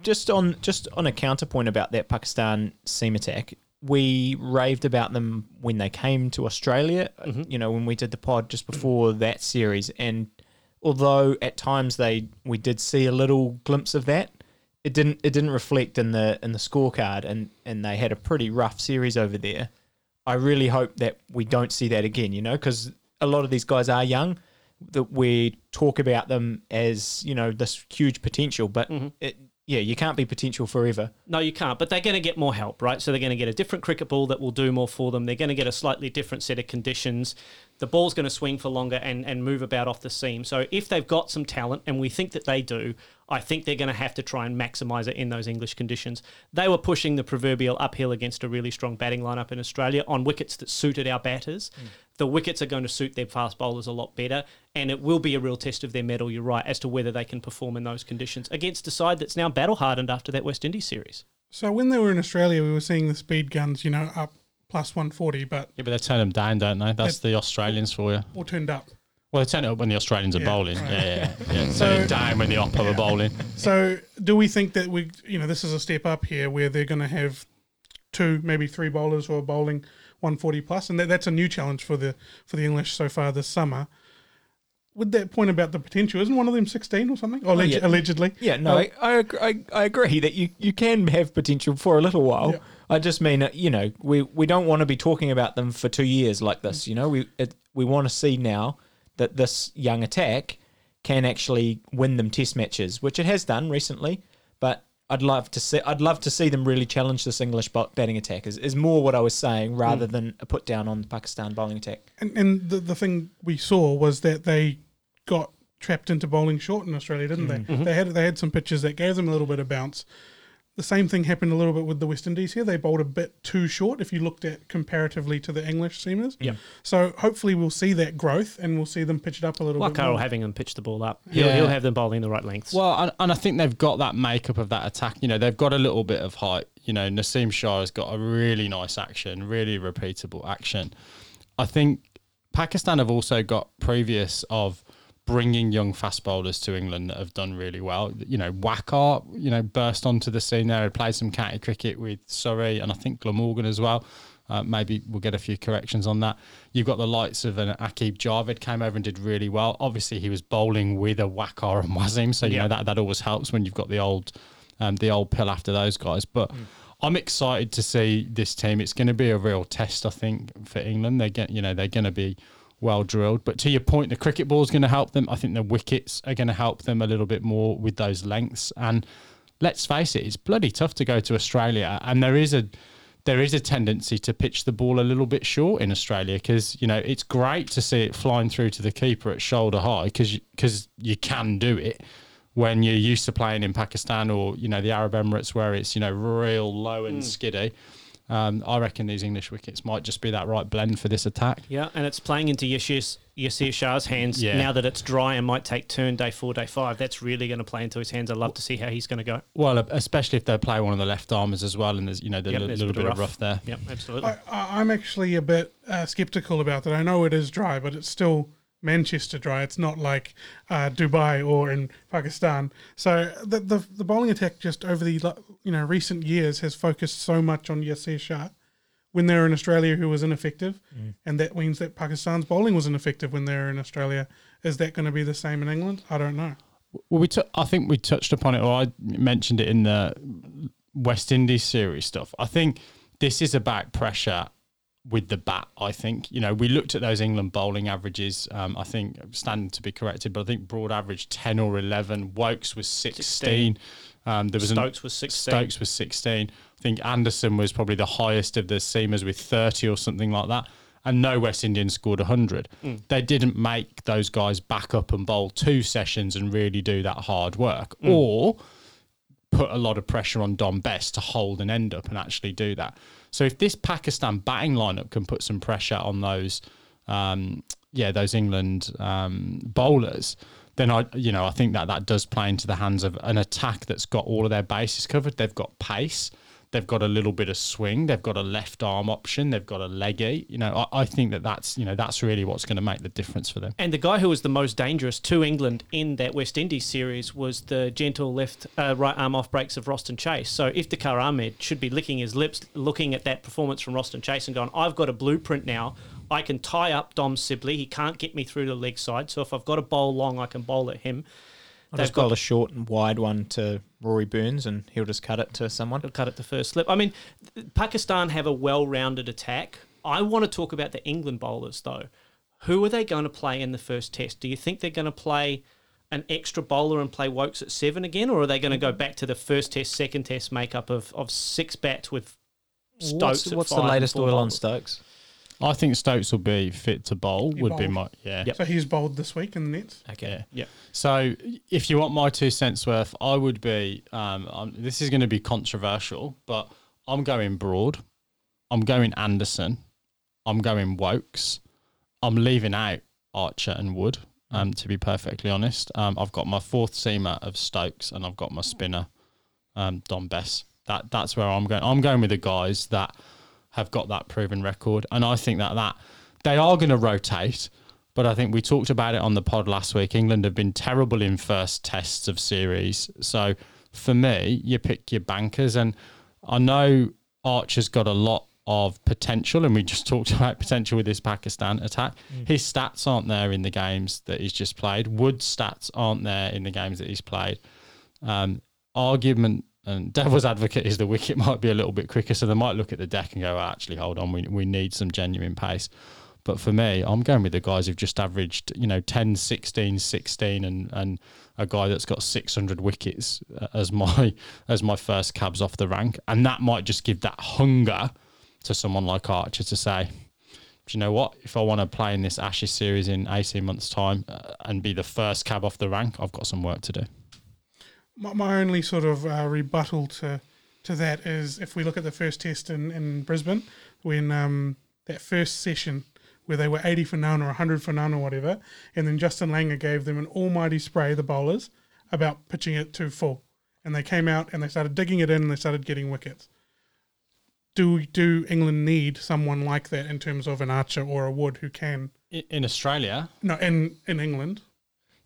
just on just on a counterpoint about that Pakistan seam attack, we raved about them when they came to Australia. Mm-hmm. You know, when we did the pod just before that series, and although at times they we did see a little glimpse of that it didn't it didn't reflect in the in the scorecard and and they had a pretty rough series over there. I really hope that we don't see that again, you know, because a lot of these guys are young. That we talk about them as you know this huge potential, but mm-hmm. it, yeah, you can't be potential forever. No, you can't. But they're going to get more help, right? So they're going to get a different cricket ball that will do more for them. They're going to get a slightly different set of conditions the ball's going to swing for longer and, and move about off the seam. So if they've got some talent, and we think that they do, I think they're going to have to try and maximise it in those English conditions. They were pushing the proverbial uphill against a really strong batting lineup in Australia on wickets that suited our batters. Mm. The wickets are going to suit their fast bowlers a lot better, and it will be a real test of their mettle, you're right, as to whether they can perform in those conditions against a side that's now battle hardened after that West Indies series. So when they were in Australia, we were seeing the speed guns, you know, up plus 140, but. Yeah, but they turn them down, don't they? That's the Australians for you. All turned up. Well, they turn it up when the Australians are yeah, bowling. Right. Yeah, yeah, yeah. so, turn it down when the Oppo yeah. are bowling. So, do we think that we, you know, this is a step up here where they're going to have two, maybe three bowlers who are bowling 140 plus, and that, that's a new challenge for the for the English so far this summer. With that point about the potential, isn't one of them 16 or something? oh, yeah. Allegedly. Yeah, no, uh, I, I, I agree that you, you can have potential for a little while. I just mean, uh, you know, we, we don't want to be talking about them for two years like this. You know, we it, we want to see now that this young attack can actually win them test matches, which it has done recently. But I'd love to see I'd love to see them really challenge this English batting attack. Is, is more what I was saying rather mm. than a put down on the Pakistan bowling attack. And, and the the thing we saw was that they got trapped into bowling short in Australia, didn't mm. they? Mm-hmm. They had they had some pitches that gave them a little bit of bounce. The same thing happened a little bit with the West Indies here. They bowled a bit too short if you looked at comparatively to the English seamers. Yeah. So hopefully we'll see that growth and we'll see them pitch it up a little like bit. Carl having them pitch the ball up. He'll, yeah. he'll have them bowling the right lengths. Well, and, and I think they've got that makeup of that attack. You know, they've got a little bit of height. You know, Naseem Shah has got a really nice action, really repeatable action. I think Pakistan have also got previous of bringing young fast bowlers to England that have done really well. You know, Waqar, you know, burst onto the scene there. He played some county cricket with Surrey and I think Glamorgan as well. Uh, maybe we'll get a few corrections on that. You've got the lights of an Aqib Javed came over and did really well. Obviously, he was bowling with a Waqar and Wasim, so you yeah. know that that always helps when you've got the old um, the old pill after those guys. But mm. I'm excited to see this team. It's going to be a real test, I think, for England. They're get you know they're going to be well drilled. But to your point, the cricket ball is going to help them. I think the wickets are going to help them a little bit more with those lengths. And let's face it, it's bloody tough to go to Australia, and there is a there is a tendency to pitch the ball a little bit short in Australia because you know it's great to see it flying through to the keeper at shoulder high because because you can do it when you're used to playing in Pakistan or you know the Arab Emirates where it's you know real low and mm. skiddy. Um, I reckon these English wickets might just be that right blend for this attack. Yeah, and it's playing into Yashir, Yasir Shah's hands Yeah. now that it's dry and might take turn day four, day five. That's really going to play into his hands. I'd love to see how he's going to go. Well, especially if they play one of the left armers as well, and there's you know the Yep, li- there's a little bit bit of of rough there. Yep, absolutely. I, I, I'm actually a bit uh, skeptical about that. I know it is dry, but it's still Manchester dry. It's not like uh, Dubai or in Pakistan. So the, the the bowling attack just over the you know recent years has focused so much on Yasir Shah when they were in Australia, who was ineffective, and that means that Pakistan's bowling was ineffective when they were in Australia. Is that going to be the same in England? I don't know. Well, we t- I think we touched upon it, or I mentioned it in the West Indies series stuff. I think this is about pressure with the bat. I think you know we looked at those England bowling averages. Um, I think standing to be corrected, but I think broad average ten or eleven. Woakes was sixteen. Um, there was an- Stokes was 16. Stokes was sixteen. I think Anderson was probably the highest of the seamers with thirty or something like that. And no West Indian scored 100. They didn't make those guys back up and bowl two sessions and really do that hard work. Or put a lot of pressure on Dom Bess to hold an end up and actually do that. So if this Pakistan batting lineup can put some pressure on those, um, yeah, those England um, bowlers, then I, you know, I think that that does play into the hands of an attack that's got all of their bases covered. They've got pace. They've got a little bit of swing. They've got a left arm option. They've got a leggy. You know, I, I think that that's you know that's really what's going to make the difference for them. And the guy who was the most dangerous to England in that West Indies series was the gentle left uh, right arm off breaks of Roston Chase. So if Iftikhar Ahmed should be licking his lips, looking at that performance from Roston Chase and going, "I've got a blueprint now. I can tie up Dom Sibley. He can't get me through the leg side. So if I've got a bowl long, I can bowl at him." I'll just bowl got- a short and wide one to Rory Burns, and he'll just cut it to someone. He'll cut it to first slip. I mean, Pakistan have a well-rounded attack. I want to talk about the England bowlers though. Who are they going to play in the first test? Do you think they're going to play an extra bowler and play Woakes at seven again, or are they going to go back to the first test, second test makeup of, of six bats with Stokes? What's, at what's the five and latest oil on bowlers? Stokes? I think Stokes will be fit to bowl. He would be my yeah. Yep. So he's bowled this week in the nets. Yeah. Yeah. So, if you want my two cents worth, I would be. Um, um, this is going to be controversial, but I'm going Broad. I'm going Anderson. I'm going Woakes. I'm leaving out Archer and Wood. Um, to be perfectly honest, um, I've got my fourth seamer of Stokes, and I've got my spinner, um, Dom Bess. That that's where I'm going. I'm going with the guys that have got that proven record, and I think that that they are going to rotate. But I think we talked about it on the pod last week. England have been terrible in first tests of series. So for me, you pick your bankers. And I know Archer's got a lot of potential, and we just talked about potential with his Pakistan attack. His stats aren't there in the games that he's just played. Wood's stats aren't there in the games that he's played. Um, argument and devil's advocate is the wicket might be a little bit quicker, so they might look at the deck and go, "Oh, actually, hold on, we, we need some genuine pace. But for me, I'm going with the guys who've just averaged, you know, 10, 16, 16, and, and a guy that's got 600 wickets uh, as my as my first cabs off the rank, and that might just give that hunger to someone like Archer to say, do you know what? If I want to play in this Ashes series in 18 months' time uh, and be the first cab off the rank, I've got some work to do. My, my only sort of uh, rebuttal to to that is if we look at the first test in, in Brisbane, when um, that first session where they were 80 for none or 100 for none or whatever, and then Justin Langer gave them an almighty spray, the bowlers, about pitching it too full. And they came out and they started digging it in and they started getting wickets. Do do England need someone like that in terms of an Archer or a Wood who can? In Australia, No, in in England,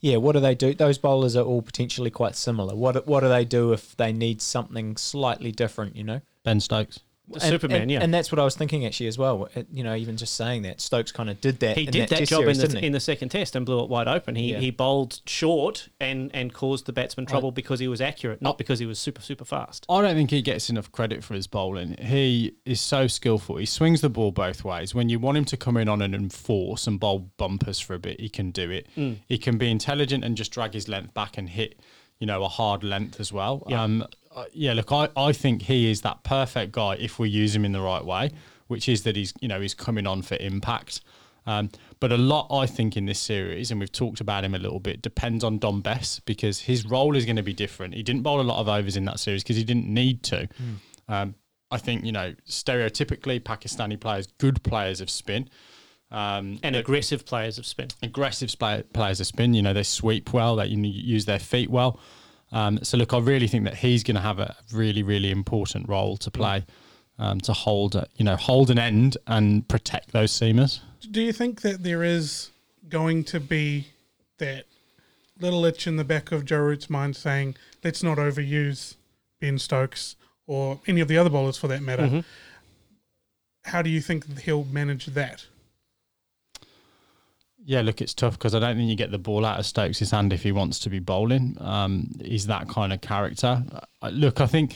Yeah, what do they do? Those bowlers are all potentially quite similar. What what do they do if they need something slightly different? You know, Ben Stokes. The Superman, and, yeah. and that's what I was thinking actually as well. It- you know, even just saying that Stokes kind of did that. He did that, test job series, in the in the second test and blew it wide open. He Yeah. he bowled short and and caused the batsman trouble because he was accurate, not because he was super super fast. I don't think he gets enough credit for his bowling. He is so skillful. He swings the ball both ways. When you want him to come in on and enforce and bowl bumpers for a bit, he can do it. He can be intelligent and just drag his length back and hit, you know, a hard length as well. Yeah. Um, uh, yeah. Look, I, I think he is that perfect guy if we use him in the right way, which is that he's you know he's coming on for impact. Um, But a lot, I think, in this series, and we've talked about him a little bit, depends on Dom Bess because his role is going to be different. He didn't bowl a lot of overs in that series because he didn't need to. Um, I think, you know, stereotypically, Pakistani players, good players of spin. Um, And aggressive players of spin. aggressive players of spin. You know, they sweep well, they use their feet well. Um, so look, I really think that he's going to have a really, really important role to play um, to hold, a, you know, hold an end and protect those seamers. Do you think that there is going to be that little itch in the back of Joe Root's mind saying, let's not overuse Ben Stokes or any of the other bowlers for that matter? How do you think he'll manage that? Yeah, look, it's tough because I don't think you get the ball out of Stokes' hand if he wants to be bowling. Um, he's that kind of character. Uh, look, I think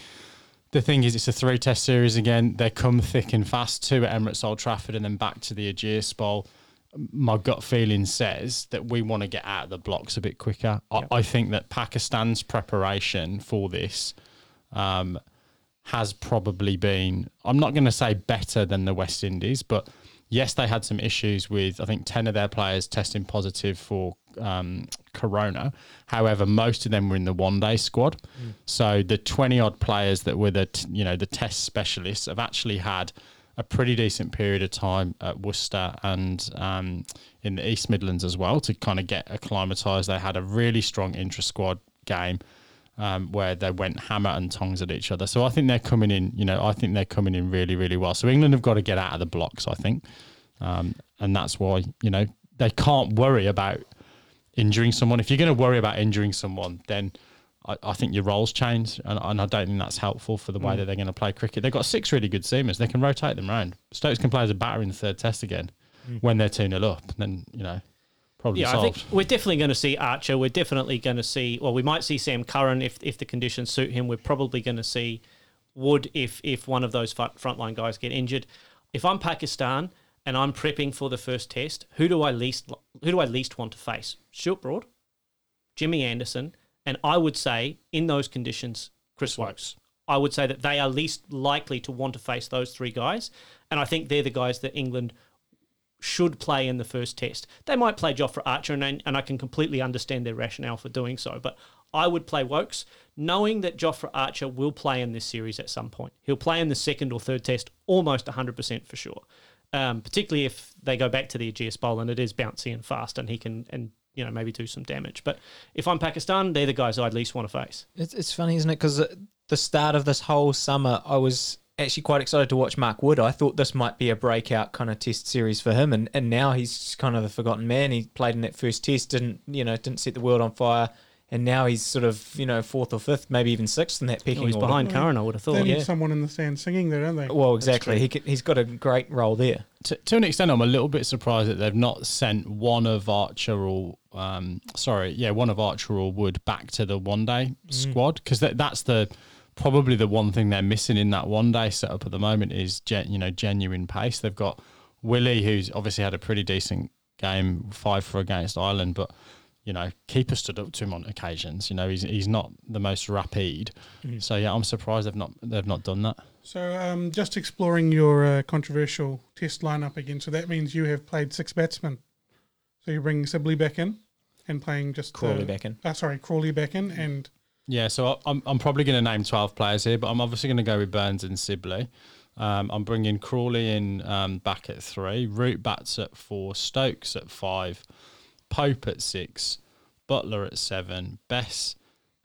the thing is, it's a three test series again. They come thick and fast, two at Emirates Old Trafford and then back to the Ageas Bowl. My gut feeling says that we want to get out of the blocks a bit quicker. I, I think that Pakistan's preparation for this um, has probably been, I'm not going to say better than the West Indies, but yes, they had some issues with, I think, 10 of their players testing positive for um, corona. However, most of them were in the one day squad. So the 20 odd players that were the, t- you know, the test specialists have actually had a pretty decent period of time at Worcester and um, in the East Midlands as well to kind of get acclimatized. They had a really strong intra squad game um, where they went hammer and tongs at each other. So I think they're coming in, you know, I think they're coming in really, really well. So England have got to get out of the blocks, I think. Um, and that's why, you know, they can't worry about injuring someone. If you're going to worry about injuring someone, then I, I think your roles change. And, and I don't think that's helpful for the way that they're going to play cricket. They've got six really good seamers. They can rotate them around. Stokes can play as a batter in the third test again when they're 2 0 up. Then, you know, Yeah, solved. I think we're definitely going to see Archer. We're definitely going to see. Well, we might see Sam Curran if if the conditions suit him. We're probably going to see Wood if if one of those front frontline guys get injured. If I'm Pakistan and I'm prepping for the first test, who do I least who do I least want to face? Stuart Broad, Jimmy Anderson, and I would say in those conditions, Chris Woakes. I would say that they are least likely to want to face those three guys, and I think they're the guys that England should play in the first test. They might play Jofra Archer, and, and I can completely understand their rationale for doing so. But I would play Woakes, knowing that Jofra Archer will play in this series at some point. He'll play in the second or third test almost 100% for sure. Um, particularly if they go back to the Ageas Bowl and it is bouncy and fast, and he can and you know maybe do some damage. But if I'm Pakistan, they're the guys I'd least want to face. It's, it's funny, isn't it? Because the start of this whole summer, I was actually quite excited to watch Mark Wood. I thought this might be a breakout kind of test series for him, and, and now he's kind of the forgotten man. He played in that first test, didn't you know, didn't set the world on fire, and now he's sort of you know fourth or fifth, maybe even sixth in that pecking Oh, he's order. behind Curran, I would have They thought. need yeah. someone in the stand singing there, don't they? Well, exactly. He can, he's got a great role there. to, to an extent, I'm a little bit surprised that they've not sent one of Archer or um, sorry, yeah, one of Archer or Wood back to the one day squad because that, that's the probably the one thing they're missing in that one day setup at the moment is gen, you know genuine pace. They've got Willey, who's obviously had a pretty decent game, five for against Ireland, but you know keeper stood up to him on occasions. You know he's he's not the most rapid, so yeah, I'm surprised they've not they've not done that. So, um, just exploring your uh, controversial test lineup again. So that means you have played six batsmen. So you're bringing Sibley back in and playing just Crawley uh, back in. Uh, sorry, Crawley back in, and Yeah, so I- I'm, I'm probably going to name 12 players here, but I'm obviously going to go with Burns and Sibley. Um, I'm bringing Crawley in um, back at three, Root bats at four, Stokes at five, Pope at six, Buttler at seven, Bess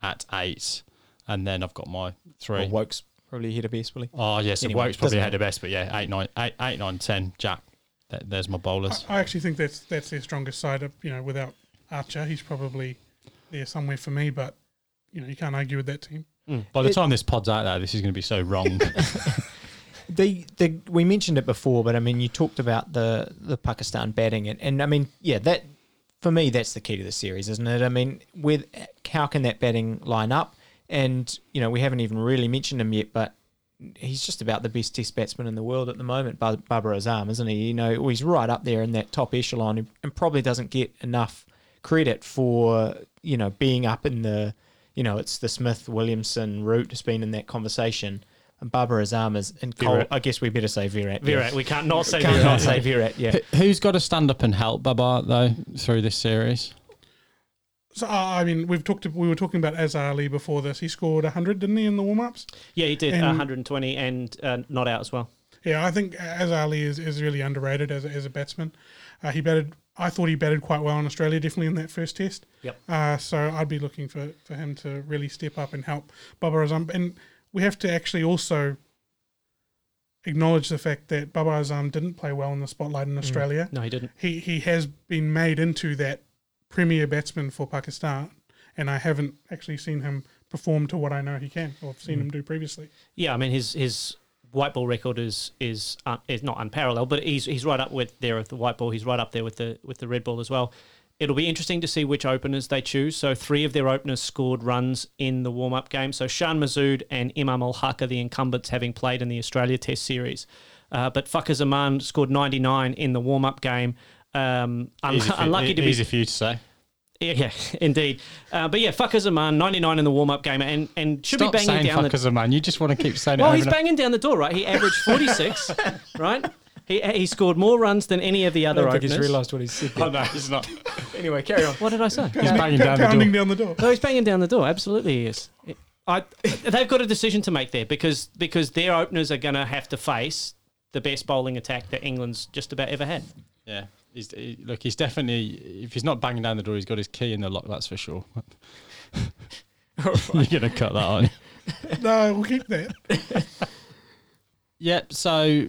at eight, and then I've got my three. Well, Woakes probably ahead of Bess, will he? Oh, yes, yeah, Anyway, Woke's probably doesn't ahead of Bess, but yeah, eight, nine, eight, eight, nine, ten, Jack. Th- There's my bowlers. I actually think that's that's their strongest side. Of, you know, without Archer, he's probably there somewhere for me. But you know, you can't argue with that team. Mm. By the it- time this pod's out there, this is going to be so wrong. The the we mentioned it before, but I mean, you talked about the the Pakistan batting, and, and I mean, yeah, that for me that's the key to the series, isn't it? I mean, with how can that batting line up? And you know, we haven't even really mentioned him yet, but he's just about the best Test batsman in the world at the moment, Bar- Babar Azam, isn't he? You know, he's right up there in that top echelon, and probably doesn't get enough credit for you know being up in the you know it's the Smith Williamson Root has been in that conversation and Babar Azam is in Col- Virat. I guess we better say Virat. yeah. Virat. We can't not say Can't Virat. not say Virat. Yeah. Who- Who's got to stand up and help Babar though through this series? So uh, I mean, we've talked. We were talking about Azhar Ali before this. He scored 100, didn't he, in the warm ups? Yeah, he did And- 120 and uh, not out as well. Yeah, I think Azhar Ali is, is really underrated as a, as a batsman. Uh, he batted. I thought he batted quite well in Australia, definitely in that first test. Yep. Uh, so I'd be looking for, for him to really step up and help Babar Azam. And we have to actually also acknowledge the fact that Babar Azam didn't play well in the spotlight in Australia. No, he didn't. He he has been made into that premier batsman for Pakistan, and I haven't actually seen him perform to what I know he can, or seen him do previously. Yeah, I mean his his white ball record is is uh, is not unparalleled, but he's he's right up with there with the white ball. He's right up there with the with the red ball as well. It'll be interesting to see which openers they choose. So three of their openers scored runs in the warm up game. So Shan Masood and Imam Ul Haq are the incumbents, having played in the Australia Test series. Uh, but Fakhar Zaman scored 99 in the warm up game. Um, un- Easy for, unlucky to be easy for you to say. Yeah, yeah, indeed. Uh, but yeah, Fakir man, 99 in the warm up game and and should Stop be banging saying down the fuckers a man. You just want to keep saying well, it. he's over and banging down the door, right? He averaged 46, right? He, he scored more runs than any of the I other don't think he's openers. realised what he said. There. Oh no, he's not. anyway, carry on. What did I say? He's banging down the Pounding door. down the door. No, he's banging down the door. Absolutely, he is. I, they've got a decision to make there because because their openers are going to have to face the best bowling attack that England's just about ever had. Yeah, he's he, look. He's definitely. If he's not banging down the door, he's got his key in the lock. That's for sure. You're gonna cut that on. No, we'll keep that. Yep. So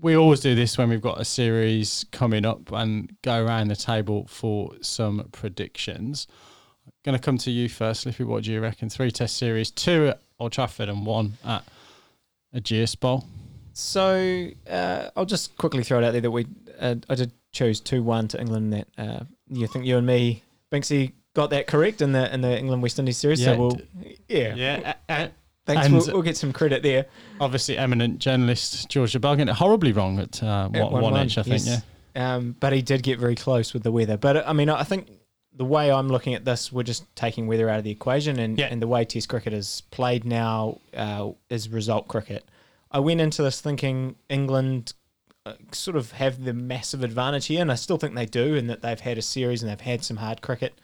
we always do this when we've got a series coming up and go around the table for some predictions. I'm going to come to you first, Lippy. What do you reckon? Three test series, two at Old Trafford and one at a Ageas Bowl. So uh, I'll just quickly throw it out there that we uh, I did choose two one to England. That uh, you think you and me, Binksy, got that correct in the in the England West Indies series. Yeah, so we'll yeah, Yeah. a- thanks. and- We'll, we'll get some credit there. obviously, eminent journalist George Bell getting it horribly wrong at uh, At one, one 1-1, I think. yes. Um, but he did get very close with the weather. But I mean, I think the way I'm looking at this, we're just taking weather out of the equation, and, Yeah. and the way Test cricket is played now uh, is result cricket. I went into this thinking England sort of have the massive advantage here, and I still think they do, in that they've had a series and they've had some hard cricket,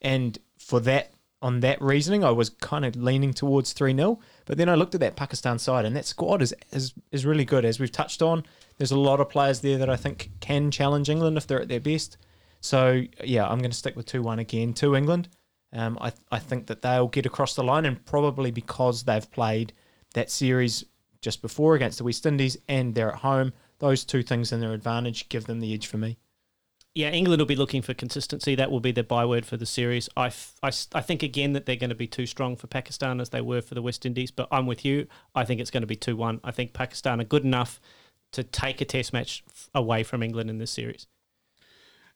and for that. On that reasoning, I was kind of leaning towards 3 0. But then I looked at that Pakistan side, and that squad is, is, is really good. As we've touched on, there's a lot of players there that I think can challenge England if they're at their best. So yeah, I'm going to stick with two one again to England. Um, I I think that they'll get across the line, and probably because they've played that series just before against the West Indies and they're at home, those two things in their advantage give them the edge for me. Yeah, England will be looking for consistency. That will be their byword for the series. I, f- I s- I think again that they're going to be too strong for Pakistan as they were for the West Indies. But I'm with you. I think it's going to be two one. I think Pakistan are good enough to take a Test match f- away from England in this series.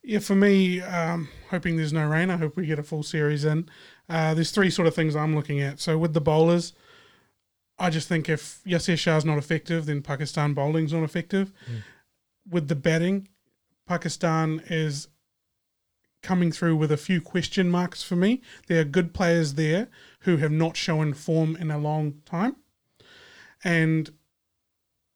Yeah, for me, um, hoping there's no rain. I hope we get a full series in. Uh, there's three sort of things I'm looking at. So with the bowlers, I just think if Yasir Shah's not effective, then Pakistan bowling's not effective. Hmm. With the batting, Pakistan is coming through with a few question marks for me. There are good players there who have not shown form in a long time. And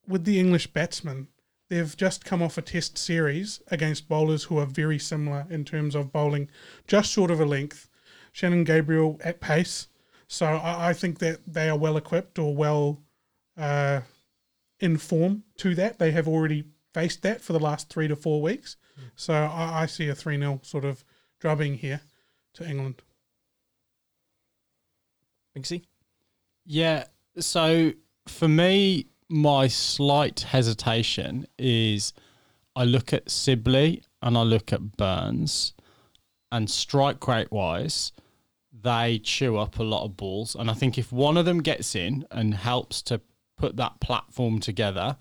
with the English batsmen, they've just come off a test series against bowlers who are very similar in terms of bowling just short of a length. Shannon Gabriel at pace. So I, I think that they are well equipped or well uh, in form to that. They have already faced that for the last three to four weeks. So I, I see a 3 0 sort of drubbing here to England. Binksy? Yeah. So for me, my slight hesitation is I look at Sibley and I look at Burns, and strike rate wise, they chew up a lot of balls. And I think if one of them gets in and helps to put that platform together,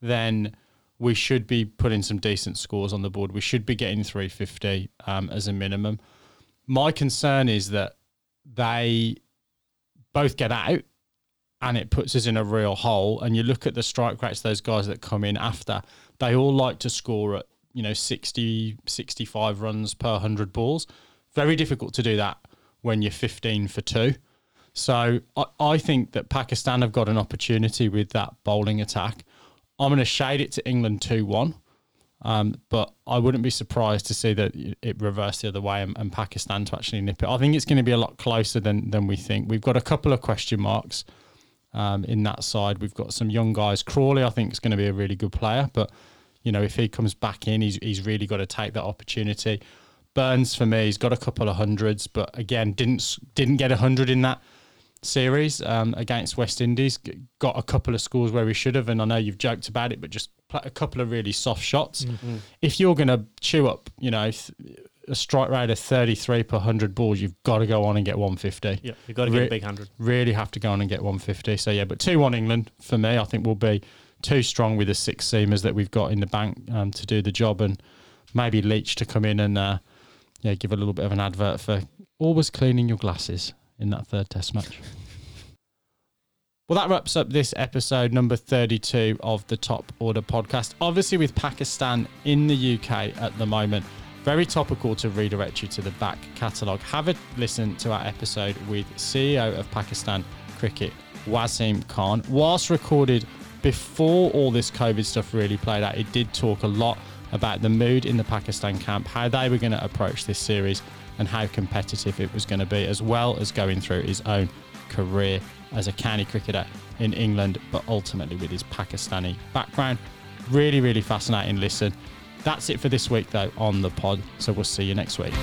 then we should be putting some decent scores on the board. We should be getting 350 um, as a minimum. My concern is that they both get out and it puts us in a real hole. And you look at the strike rates, those guys that come in after, they all like to score at, you know, 60, 65 runs per 100 balls. Very difficult to do that when you're 15 for two. So I, I think that Pakistan have got an opportunity with that bowling attack. I'm going to shade it to England 2 1. Um, but I wouldn't be surprised to see that it reversed the other way and, and, Pakistan to actually nip it. I think it's going to be a lot closer than than we think. We've got a couple of question marks um, in that side. We've got some young guys. Crawley, I think, is going to be a really good player, but you know if he comes back in, he's he's really got to take that opportunity. Burns for me, he's got a couple of hundreds, but again, didn't didn't get a hundred in that series um, against West Indies. Got a couple of scores where we should have, and I know you've joked about it, but just a couple of really soft shots. Mm-hmm. If you're going to chew up, you know, a strike rate of 33 per 100 balls, you've got to go on and get 150. Yeah, you've got to get Re- a big 100. Really have to go on and get 150. So, yeah, but 2 1 England for me, I think will be too strong with the six seamers that we've got in the bank um, to do the job. And maybe Leach to come in and uh, yeah, give a little bit of an advert for always cleaning your glasses in that third test match. Well, that wraps up this episode, number 32 of the Top Order podcast. Obviously, with Pakistan in the UK at the moment, very topical to redirect you to the back catalogue. Have a listen to our episode with CEO of Pakistan Cricket, Wasim Khan. Whilst recorded before all this COVID stuff really played out, it did talk a lot about the mood in the Pakistan camp, how they were going to approach this series, and how competitive it was going to be, as well as going through his own career as a county cricketer in England, but ultimately with his Pakistani background. Really, really fascinating listen. That's it for this week, though, on the pod. So we'll see you next week.